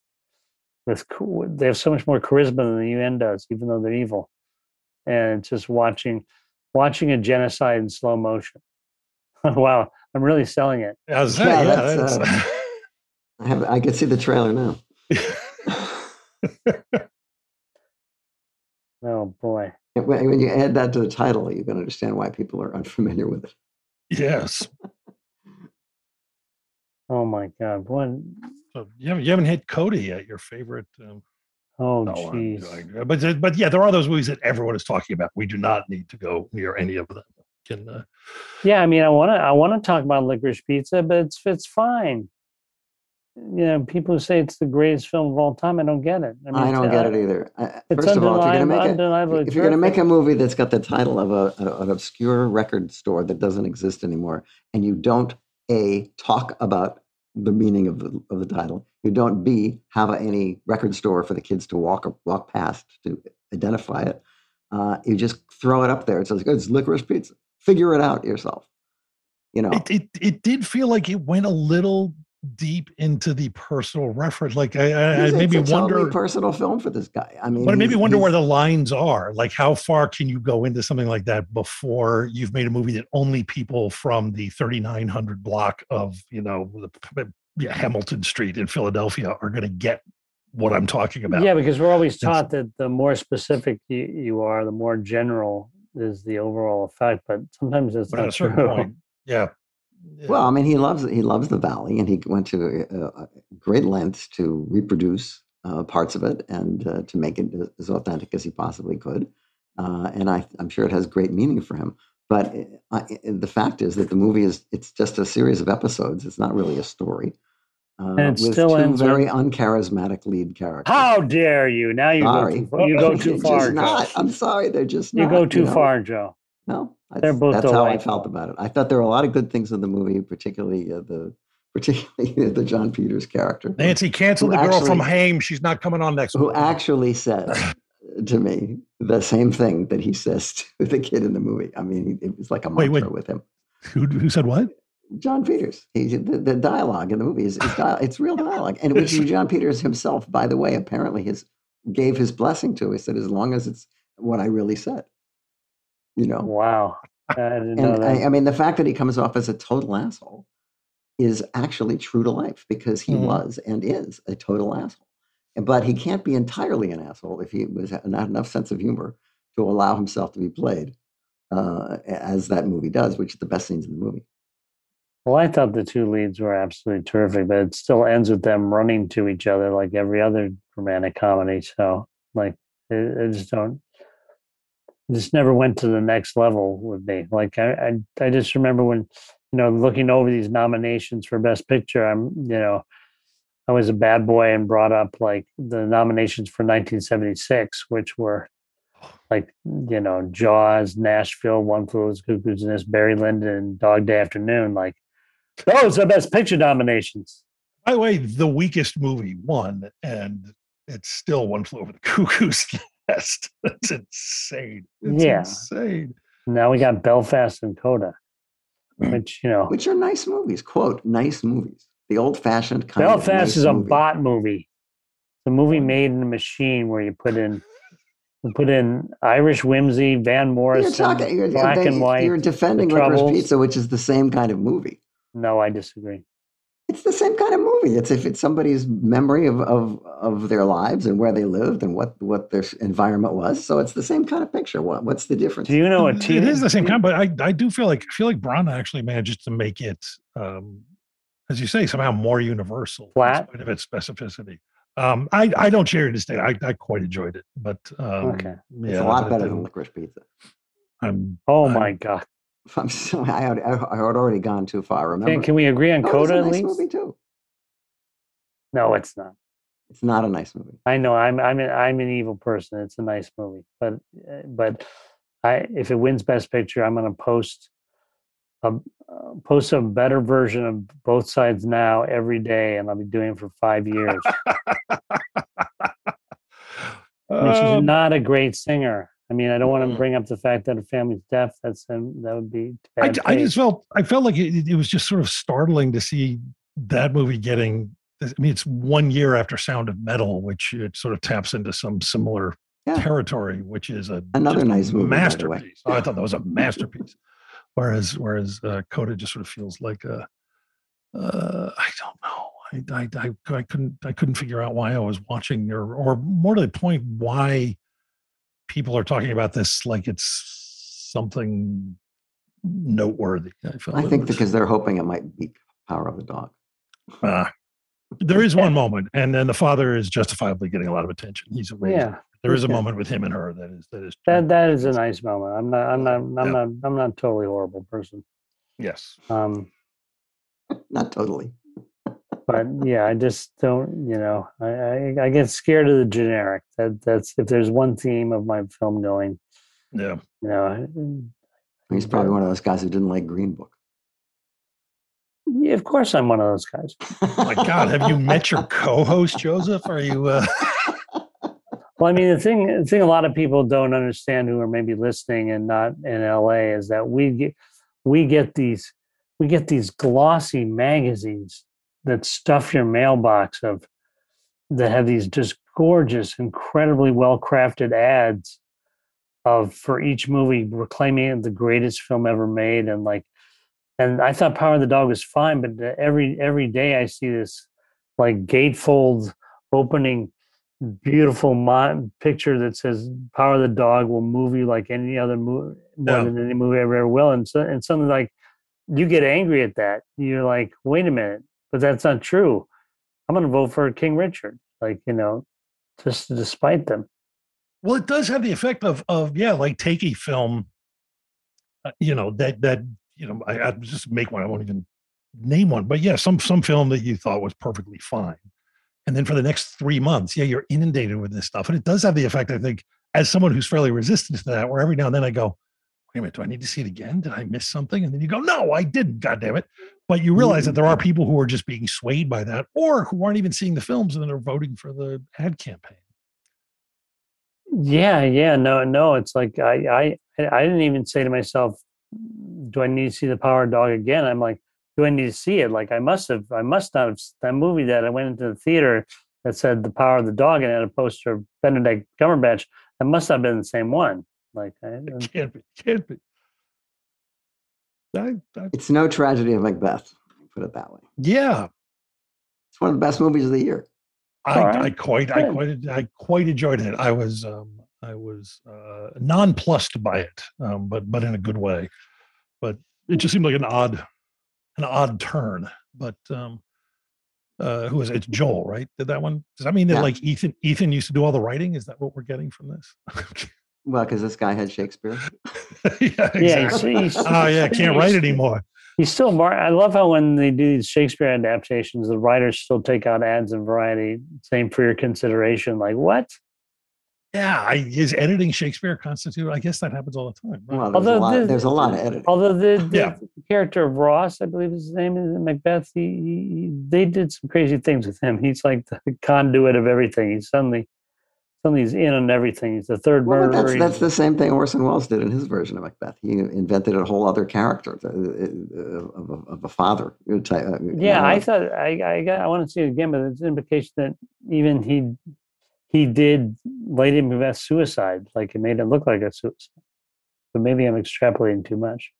with they have so much more charisma than the UN does, even though they're evil. And just watching watching a genocide in slow motion. wow, I'm really selling it. Yeah, yeah, that's, uh, I have I can see the trailer now. oh boy. When you add that to the title, you can understand why people are unfamiliar with it. Yes. oh my God! One. So you haven't you haven't hit Coda yet? Your favorite? Um, oh jeez. but but yeah, there are those movies that everyone is talking about. We do not need to go near any of them. Can, uh, yeah, I mean, I want to I want to talk about Licorice Pizza, but it's it's fine you know, people who say it's the greatest film of all time. I don't get it. I, mean, I don't get it either. First of all, if you're going to make if you're going to make a movie that's got the title of a, a, an obscure record store that doesn't exist anymore, and you don't a talk about the meaning of the of the title, you don't b have any record store for the kids to walk walk past to identify it. Uh, you just throw it up there. It says it's licorice pizza. Figure it out yourself. You know, it, it, it did feel like it went a little deep into the personal reference. Like I, I, I maybe wonder personal film for this guy. I mean, but I maybe wonder where the lines are. Like how far can you go into something like that before you've made a movie that only people from the 3900 block of you know the, yeah, Hamilton Street in Philadelphia are going to get what I'm talking about. Yeah, because we're always taught that the more specific you, you are, the more general is the overall effect. But sometimes it's not true. Point, yeah, well, I mean, he loves he loves the valley, and he went to uh, great lengths to reproduce uh, parts of it and uh, to make it as authentic as he possibly could. Uh, and I, am sure it has great meaning for him. But uh, the fact is that the movie is it's just a series of episodes. It's not really a story. Uh, and with still two very with... uncharismatic lead characters. How dare you? Now you sorry. go too, you go too far. Not. I'm sorry, they're just you go too you know? far, Joe. No, they're both that's delightful. how I felt about it. I thought there were a lot of good things in the movie, particularly uh, the particularly the Jon Peters character. Nancy, cancel the girl from Haim. She's not coming on next. Week. Who actually says to me the same thing that he says to the kid in the movie. I mean, it was like a mantra wait, wait. with him. Who, who said what? Jon Peters. He, the, the dialogue in the movie is, is dialogue, it's real dialogue, and which Jon Peters himself, by the way, apparently his gave his blessing to. He said, as long as it's what I really said. You know. Wow. I and I, I, mean, the fact that he comes off as a total asshole is actually true to life because he mm-hmm. was and is a total asshole. But he can't be entirely an asshole if he was not enough sense of humor to allow himself to be played uh, as that movie does, which is the best scenes in the movie. Well, I thought the two leads were absolutely terrific, but it still ends with them running to each other like every other romantic comedy. So, like, I just don't just never went to the next level with me. Like I, I, I just remember when, you know, looking over these nominations for Best Picture, I'm, you know, I was a bad boy and brought up like the nominations for 1976, which were like, you know, Jaws, Nashville, One Flew Over the Cuckoo's Nest, Barry Lyndon, Dog Day Afternoon. Like those are Best Picture nominations. By the way, the weakest movie won, and it's still One Flew Over the Cuckoo's nest. That's insane. It's yeah. insane. Now we got Belfast and Coda, mm. which, you know. Which are nice movies. Quote, nice movies. The old fashioned kind Belfast of nice is a movie. bot movie. It's a movie made in a machine where you put in you put in Irish whimsy, Van Morrison, you're talking, you're, black they, and white. You're defending Licorice Pizza, which is the same kind of movie. No, I disagree it's the same kind of movie. It's if it's somebody's memory of, of, of their lives and where they lived and what, what their environment was. So it's the same kind of picture. What what's the difference? Do you know what It is the same kind, but I, I do feel like I feel like Branagh actually manages to make it um, as you say, somehow more universal flat of its specificity. Um, I I don't share your disdain. I I quite enjoyed it, but um, Okay. It's yeah, a lot better didn't- than licorice pizza. I'm Oh I'm- my god! I'm so, I had, I had already gone too far. Remember? Can, can we agree on Oh, it's Coda a at nice least? movie too. No, it's not. It's not a nice movie. I know I'm I'm an, I'm an evil person. It's a nice movie, but but I if it wins Best Picture, I'm going to post a uh, post a better version of both sides now every day, and I'll be doing it for five years. I mean, she's Um, not a great singer. I mean, I don't want to Mm. bring up the fact that a family's deaf. That's um, that would be I, I just felt I felt like it, it was just sort of startling to see that movie getting. I mean, it's one year after Sound of Metal, which it sort of taps into some similar Yeah. territory, which is a Another just a nice movie, by the masterpiece. Oh, I thought that was a masterpiece. Whereas, whereas uh, Coda just sort of feels like a. Uh, I don't know. I, I, I, I couldn't I couldn't figure out why I was watching or or more to the point why people are talking about this like it's something noteworthy. I, felt I think because they're hoping it might beat Power of the Dog. uh, there is one moment, and then the father is justifiably getting a lot of attention. He's amazing. yeah, there is a okay. moment with him and her that is that is that that is a nice moment. I'm not I'm not I'm Yeah. not I'm not a totally horrible person. yes. Um, Not totally. But yeah, I just don't. You know, I, I I get scared of the generic. That that's if there's one theme of my film going. Yeah. You know, He's probably one of those guys who didn't like Green Book. yeah, of course I'm one of those guys. Oh my God, have you met your co-host Joseph? Are you? Uh, Well, I mean, the thing, the thing a lot of people don't understand who are maybe listening and not in LA is that we get, we get these, we get these glossy magazines that stuff your mailbox of, that have these just gorgeous, incredibly well crafted ads of for each movie proclaiming it the greatest film ever made and like, and I thought Power of the Dog was fine, but uh, every every day I see this like gatefold opening beautiful mo- picture that says "Power of the Dog" will move you like any other movie, more Yeah. than any movie ever, ever will. And so, and something like you get angry at that. You're like, wait a minute, but that's not true. I'm going to vote for King Richard. Like you know, just despite them. well, it does have the effect of of yeah, like take a film, uh, you know that that you know I, I just make one. I won't even name one, but yeah, some some film that you thought was perfectly fine, and then for the next three months, yeah, you're inundated with this stuff, and it does have the effect. I think as someone who's fairly resistant to that, where every now and then I go, wait a minute, do I need to see it again? Did I miss something? And then you go, no, I didn't. God damn it! But you realize that there are mm. people who are just being swayed by that, or who aren't even seeing the films and then are voting for the ad campaign. Yeah, yeah, no, no. It's like I, I, I didn't even say to myself, "Do I need to see the Power Dog again?" I'm like, "Do I need to see it?" Like I must have, I must not have that movie that I went into the theater that said "The Power of the Dog" and had a poster of Benedict Cumberbatch. That must have been the same one. Like, I, It can't be. Can't be. I, I, It's no tragedy of Macbeth. Put it that way. yeah, It's one of the best movies of the year. I, All right. I quite, I quite, I quite enjoyed it. I was, um, I was uh, nonplussed by it, um, but but in a good way. But it just seemed like an odd, an odd turn. But um, uh, who is it? It's Joel, right? Did that one? Does that mean that Yeah. like Ethan, Ethan used to do all the writing? Is that what we're getting from this? Well, because this guy had Shakespeare. yeah, yeah, he's, he's, oh yeah, can't write anymore. He's still. Mar- I love how when they do these Shakespeare adaptations, the writers still take out ads in Variety, same for your consideration. Like what? Yeah, I, is editing Shakespeare constitute? I guess that happens all the time. right? Well, there's, Although a lot, the- there's a lot of editing. Although the, the Yeah. character of Ross, I believe his name is in Macbeth, he, he, he- they did some crazy things with him. He's like the conduit of everything. He's suddenly suddenly he's in on everything. He's the third Well, but murderer. that's, that's the same thing Orson Welles did in his version of Macbeth. He invented a whole other character uh, of, a, of a father. type, uh, you yeah, know, I thought I I, got, I want to see it again, but it's an implication that even he he did Lady Macbeth suicide. Like it made it look like a suicide. But maybe I'm extrapolating too much.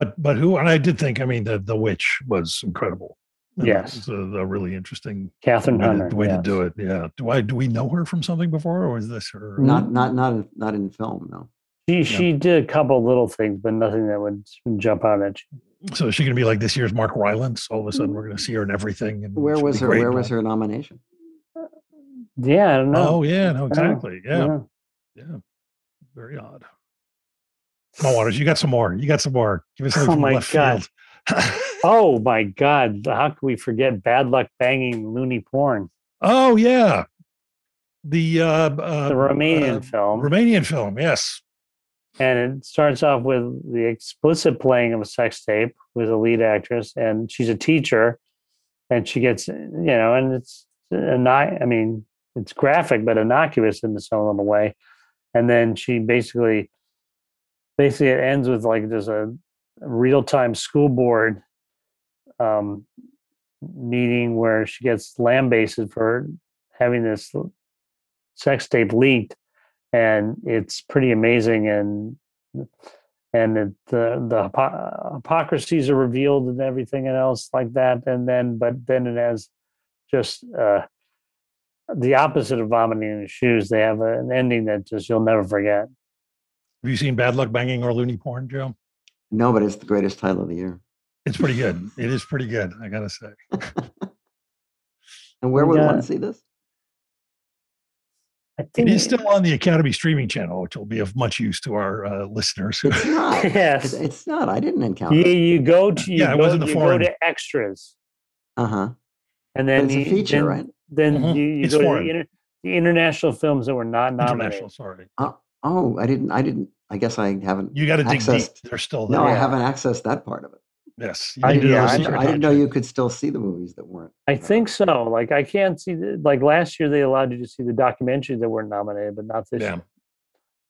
But but who? And I did think. I mean, the the witch was incredible. And Yes. was a, a really interesting Kathryn way, to, Hunter. way to do it. Yeah. Do I do we know her from something before, or is this her? not not not in, not in film. No, She she did a couple little things, but nothing that would jump out at you. So is she going to be like this year's Mark Rylance? All of a sudden, we're going to see her in everything. And Where was her? great Where in was her nomination? Yeah, I don't know. Oh yeah, no, exactly. Yeah, Yeah. yeah. Very odd. Come on, Waters, you got some more. You got some more. Give us something Oh from my left God. field. Oh my God! How can we forget bad luck banging loony porn? oh yeah, the uh, uh, The Romanian uh, film, Romanian film. Yes. and it starts off with the explicit playing of a sex tape with a lead actress, and she's a teacher, and she gets you know, and it's not. I mean, it's graphic but innocuous in its own little way, and then she basically, basically, it ends with like there's a real time school board um, meeting where she gets lambasted for having this sex tape leaked and it's pretty amazing and and it, the the hypo- hypocrisies are revealed and everything else like that and then but then it has just uh the opposite of vomiting in the shoes they have an ending that just you'll never forget Have you seen Bad Luck Banging or Loony Porn, Joe? No, but it's the greatest title of the year. It's pretty good. It is pretty good. I gotta say. And where We would got- one see this? i think is still on the Academy streaming channel, which will be of much use to our uh, listeners. It's not. yes It's, it's not. I didn't encounter. you, it. you go to you, Yeah, it was in the you go to extras Uh huh. and But then it's a feature, then, right? then Mhm. you, you It's go to the, inter, the international films that were not nominated International, sorry. Oh, I didn't. I didn't. I guess I haven't. You got to dig deep. They're still there. No, I haven't accessed that part of it. Yes. I- need yeah, I- I, didn't know you could still see the movies that weren't. I think so. Like I can't see the, like last year they allowed you to see the documentaries that weren't nominated, but not this Yeah. year.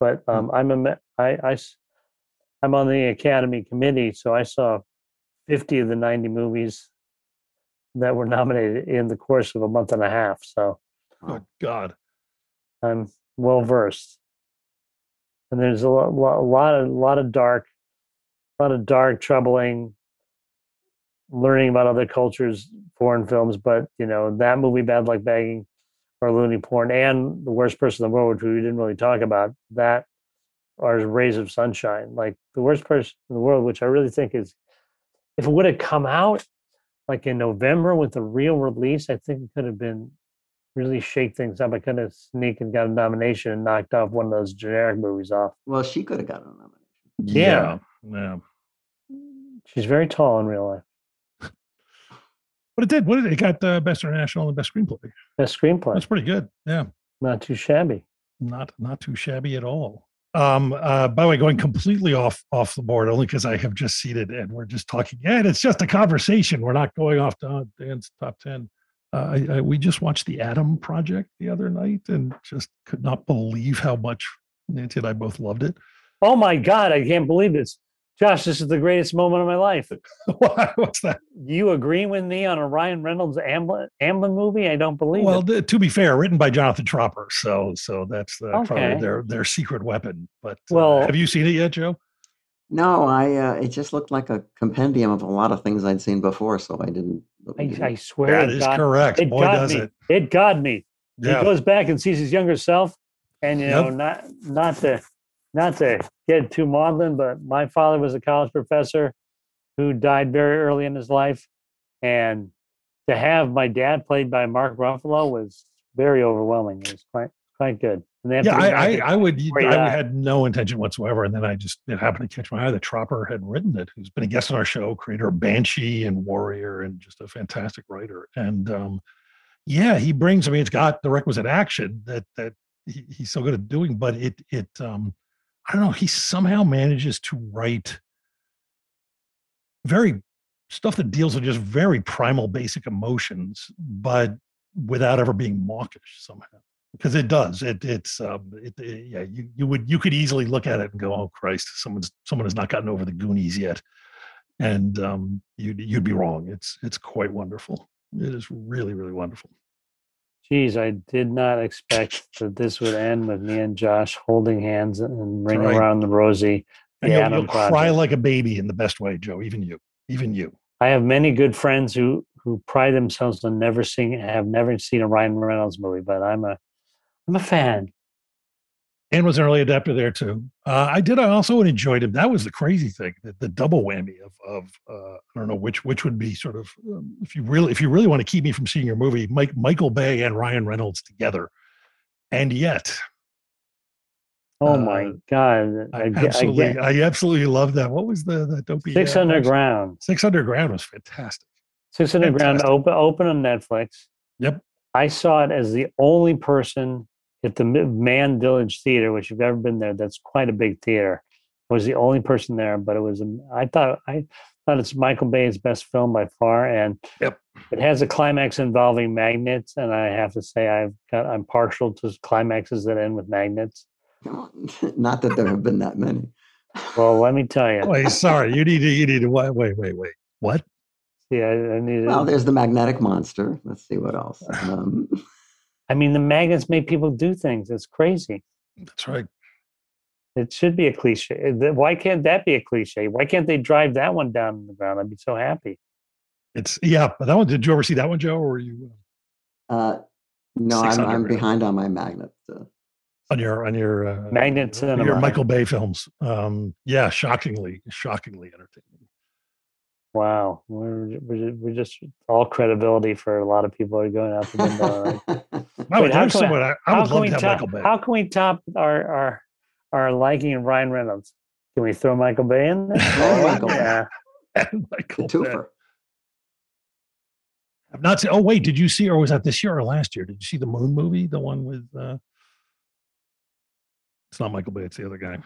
But um, I'm a me- I, I s- I'm on the Academy committee, so I saw 50 of the 90 movies that were nominated in the course of a month and a half. So Good God. I'm well versed. And there's a lot, lot, lot of lot of dark, a lot of dark, troubling learning about other cultures, foreign films. But you know that movie, Bad Luck Banging, or Loony Porn, and The Worst Person in the World, which we didn't really talk about, that are rays of sunshine. Like The Worst Person in the World, which I really think is, if it would have come out like in November with the real release, I think it could have been really shake things up. I could have sneaked and got a nomination and knocked off one of those generic movies off. Well, she could have gotten a nomination. Yeah. yeah. She's very tall in real life. But it did. What did it? It got uh, best international and best screenplay. Best screenplay, That's pretty good. Yeah. not too shabby. Not not too shabby at all. Um, uh, by the way, going completely off off the board only because I have just seated and we're just talking. And it's just a conversation. We're not going off to Dan's top ten. Uh, I, I, we just watched the Adam Project the other night and just could not believe how much Nancy and I both loved it. Oh my God, I can't believe this. Josh, this is the greatest moment of my life. What's that? You agreeing with me on a Ryan Reynolds Amblin, Amblin movie? I don't believe Well, it. th- to be fair, written by Jonathan Tropper, so so that's uh, probably their their secret weapon. But uh, Well- have you seen it yet, Joe? No, I. Uh, it just looked like a compendium of a lot of things I'd seen before, so I didn't. I, I swear That it is got, correct. it Boy, got does me. it. It got me. Yeah. He goes back and sees his younger self, and you know, Yep. not not to not to get too maudlin, but my father was a college professor who died very early in his life, and to have my dad played by Mark Ruffalo was very overwhelming. It was quite quite good. And they have yeah, I, I, I would. I had no intention whatsoever, and then I just it happened to catch my eye The Tropper had written it. Who's been a guest on our show, creator of Banshee and Warrior, and just a fantastic writer. And um, yeah, he brings. I mean, it's got the requisite action that that he, he's so good at doing, but it it um, I don't know. He somehow manages to write very stuff that deals with just very primal, basic emotions, but without ever being mawkish somehow because it does it it's um it, it- yeah you you would you could easily look at it and go oh christ someone's someone has not gotten over the goonies yet and um you'd you'd be wrong it's it's quite wonderful it is really really wonderful Geez, I did not expect that this would end with me and Josh holding hands and ringing right. around the rosy. and The you'll, Adam you'll cry Project. like a baby in the best way joe even you even you I have many good friends who who pride themselves on never seeing have never seen a Ryan Reynolds movie, but I'm a I'm a fan. And was an early adapter there too. Uh, I did. I also enjoyed him. That was the crazy thing, the, the double whammy of of uh, I don't know which which would be sort of um, if you really if you really want to keep me from seeing your movie, Mike Michael Bay and Ryan Reynolds together, and yet. Oh Uh, my god! I I, I absolutely, get I absolutely love that. What was the that dopey? Six uh, Underground. Six Underground was fantastic. Six Underground Fantastic. open open on Netflix. Yep. I saw it as the only person at the Mi- Mann Village Theater, which if you've ever been there, that's quite a big theater. I was the only person there, but it was. I thought I thought it's Michael Bay's best film by far, and Yep. it has a climax involving magnets. And I have to say, I've got I'm partial to climaxes that end with magnets. Not that there have been that many. Well, let me tell you. Wait, sorry, you need to you need to wait wait wait wait. What? Yeah, I, I need. Well, to there's the magnetic monster. Let's see what else. Um, I mean, the magnets make people do things. It's crazy. That's right. It should be a cliche. Uh, Why can't that be a cliche? Why can't they drive that one down on the ground? I'd be so happy. It's yeah. But that one. Did you ever see that one, Joe? Or were you uh, no, I'm, I'm behind on my magnet. Uh, on your on your uh, Magnet your cinema. Michael Bay films? Um, yeah, shockingly, shockingly entertaining. Wow, we're we're we're just all credibility for a lot of people are going out the window. right? I would, how there's can we- someone I, I how would can love we to have top? Michael Bay. How can we top our our our liking of Ryan Reynolds? Can we throw Michael Bay in there? Throw Michael Bay. yeah. the Michael Bay. I've not seen. Oh wait, did you see, or was that this year or last year? Did you see the Moon movie, the one with? uh It's not Michael Bay. It's the other guy.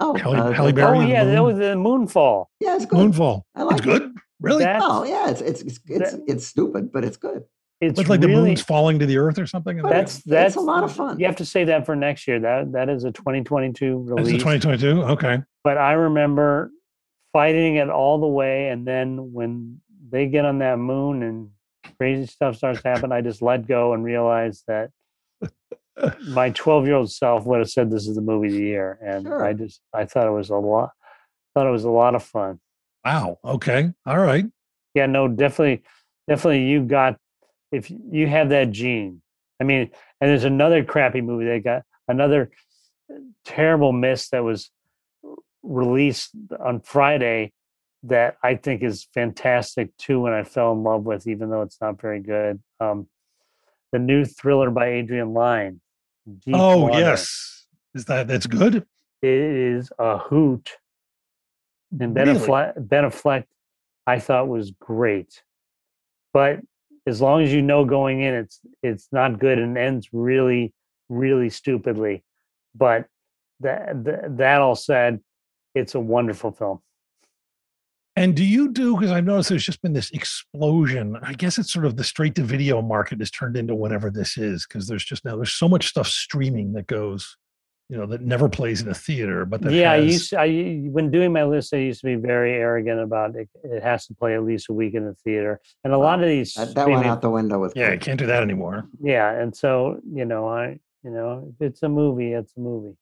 Oh, Halle- uh, Halle Berry Oh yeah, that was the Moonfall. Yeah, it's good. Moonfall. I like it's it. good. Really? That- Oh, yeah, it's it's it's it's, That- it's stupid, but it's good. It's It's like the moon's falling to the earth or something. and But that's that's a lot of fun. You have to say that for next year. That that is a 2022 That's the release. 2022. Okay. but I remember fighting it all the way, and then when they get on that moon and crazy stuff starts to happen, I just let go and realized that my 12 year old self would have said this is the movie of the year, and Sure. I just I thought it was a lot, thought it was a lot of fun. Wow. Okay. All right. Yeah, no, definitely, definitely, you got if you have that gene. I mean, and there's another crappy movie they got another terrible miss that was released on Friday that I think is fantastic too, and I fell in love with, even though it's not very good. Um, the new thriller by Adrian Lyne. Deep oh Water. yes. Is that that's good? it is a hoot. And Ben Really? Affleck, Ben Affleck, I thought was great, but as long as you know going in, it's it's not good and ends really, really stupidly. But that that, that all said, it's a wonderful film. And do you do because I've noticed there's just been this explosion. I guess it's sort of the straight to video market has turned into whatever this is because there's just now there's so much stuff streaming that goes, you know, that never plays in a theater. But that yeah, I used to, I when doing my list, I used to be very arrogant about it. It has to play at least a week in the theater, and a lot of these That, that went out the window with yeah, you can't do that anymore. yeah, and so you know, I you know, if it's a movie, it's a movie.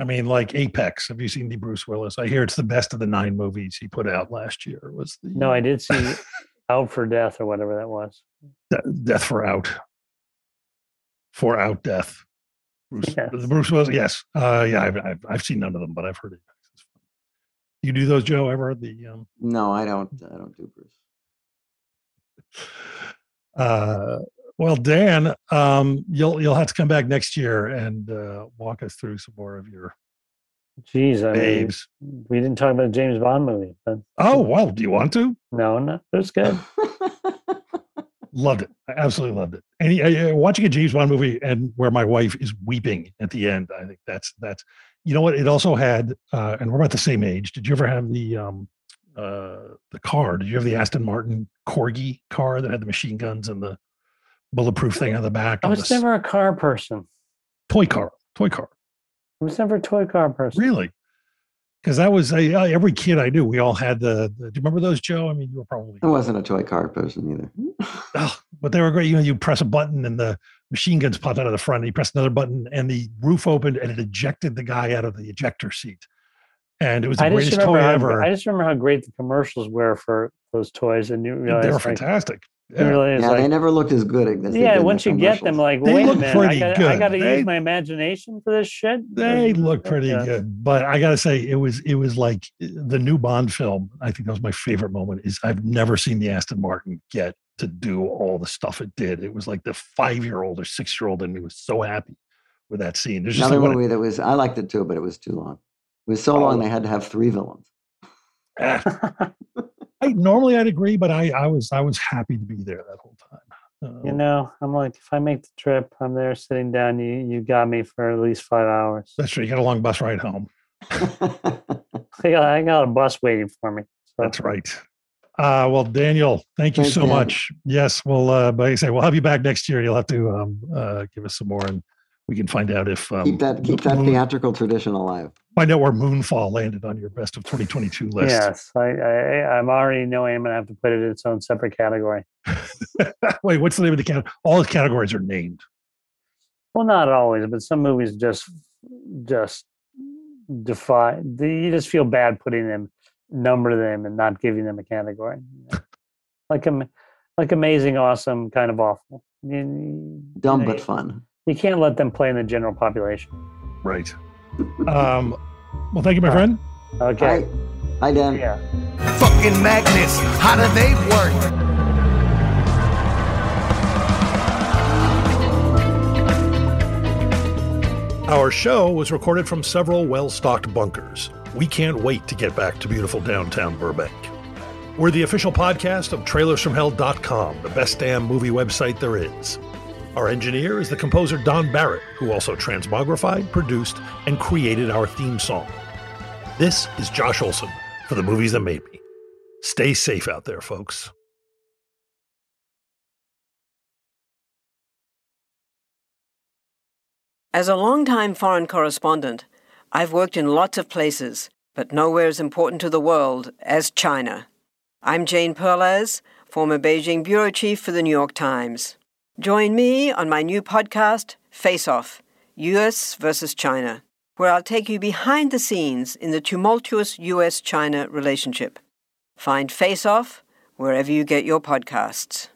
I mean, like Apex. Have you seen the Bruce Willis? I hear it's the best of the nine movies he put out last year. Was the No, I did see Out for Death or whatever that was. Death for Out. For Out Death. Bruce, Yes. The Bruce Willis. Yes. Uh, yeah, I've, I've I've seen none of them, but I've heard it. It's fun. You do those, Joe? Ever the um, No, I don't. I don't do Bruce. uh, well, Dan, um, you'll you'll have to come back next year and uh, walk us through some more of your Jeez, I mean, babes. we didn't talk about a James Bond movie, but Oh well, do you want to? no, no, it was good. Loved it. I absolutely loved it. And uh, watching a James Bond movie and where my wife is weeping at the end, I think that's that's. You know what? It also had, uh, and we're about the same age. Did you ever have the um, uh, the car? Did you have the Aston Martin Corgi car that had the machine guns and the bulletproof thing on the back? I was the s- never a car person. toy car, toy car. I was never a toy car person. Really? Because that was a, uh, every kid I knew. We all had the, the. Do you remember those, Joe? I mean, you were probably. I wasn't a toy car person either. Oh, but they were great. You know, you press a button and the machine guns popped out of the front. And you press another button and the roof opened and it ejected the guy out of the ejector seat. And it was the I just greatest remember toy how, ever. I just remember how great the commercials were for those toys, and you realize they were like, fantastic. It really is Yeah, like, they never looked as good as they yeah, in the once you get them, like, They wait a look minute, I pretty got, I good. got to They- use my imagination for this shit. They look pretty Yeah. good, but I gotta say, it was it was like the new Bond film. I think that was my favorite moment. Is I've never seen the Aston Martin get to do all the stuff it did. It was like the five year old or six year old, and he was so happy with that scene. There's just Another like, what a- movie that was I liked it too, but it was too long. It was so Oh. long they had to have three villains. Ah. I normally I'd agree, but I I was I was happy to be there that whole time. You Um, know, I'm like, if I make the trip, I'm there sitting down. You you got me for at least five hours. that's true. You got a long bus ride home. I got, I got a bus waiting for me. So. That's right. Uh, well, Daniel, thank you Thanks, so Dan. much. Yes, we'll, uh, like I say, we'll have you back next year. You'll have to um, uh, give us some more, and we can find out if um, keep that keep that Moon- theatrical tradition alive. find out where Moonfall landed on your best of 2022 list. Yes, I, I I'm already knowing I'm gonna have to put it in its own separate category. Wait, what's the name of the cat? All the categories are named. Well, not always, but some movies just just defy. You just feel bad putting them, number them, and not giving them a category. like am, like amazing, awesome, kind of awful. You- you- Dumb you know, but fun. You can't let them play in the general population. Right. Um, well, thank you, my All friend. Okay. Hi, hi Dan. Yeah. Fucking magnets, how do they work? Our show was recorded from several well stocked bunkers. We can't wait to get back to beautiful downtown Burbank. We're the official podcast of trailersfromhell.com, the best damn movie website there is. Our engineer is the composer Don Barrett, who also transmogrified, produced, and created our theme song. This is Josh Olson for the movies that made me. Stay safe out there, folks. As a longtime foreign correspondent, I've worked in lots of places, but nowhere as important to the world as China. I'm Jane Perlez, former Beijing bureau chief for the New York Times. Join me on my new podcast, Face Off US versus China, where I'll take you behind the scenes in the tumultuous US China relationship. Find Face Off wherever you get your podcasts.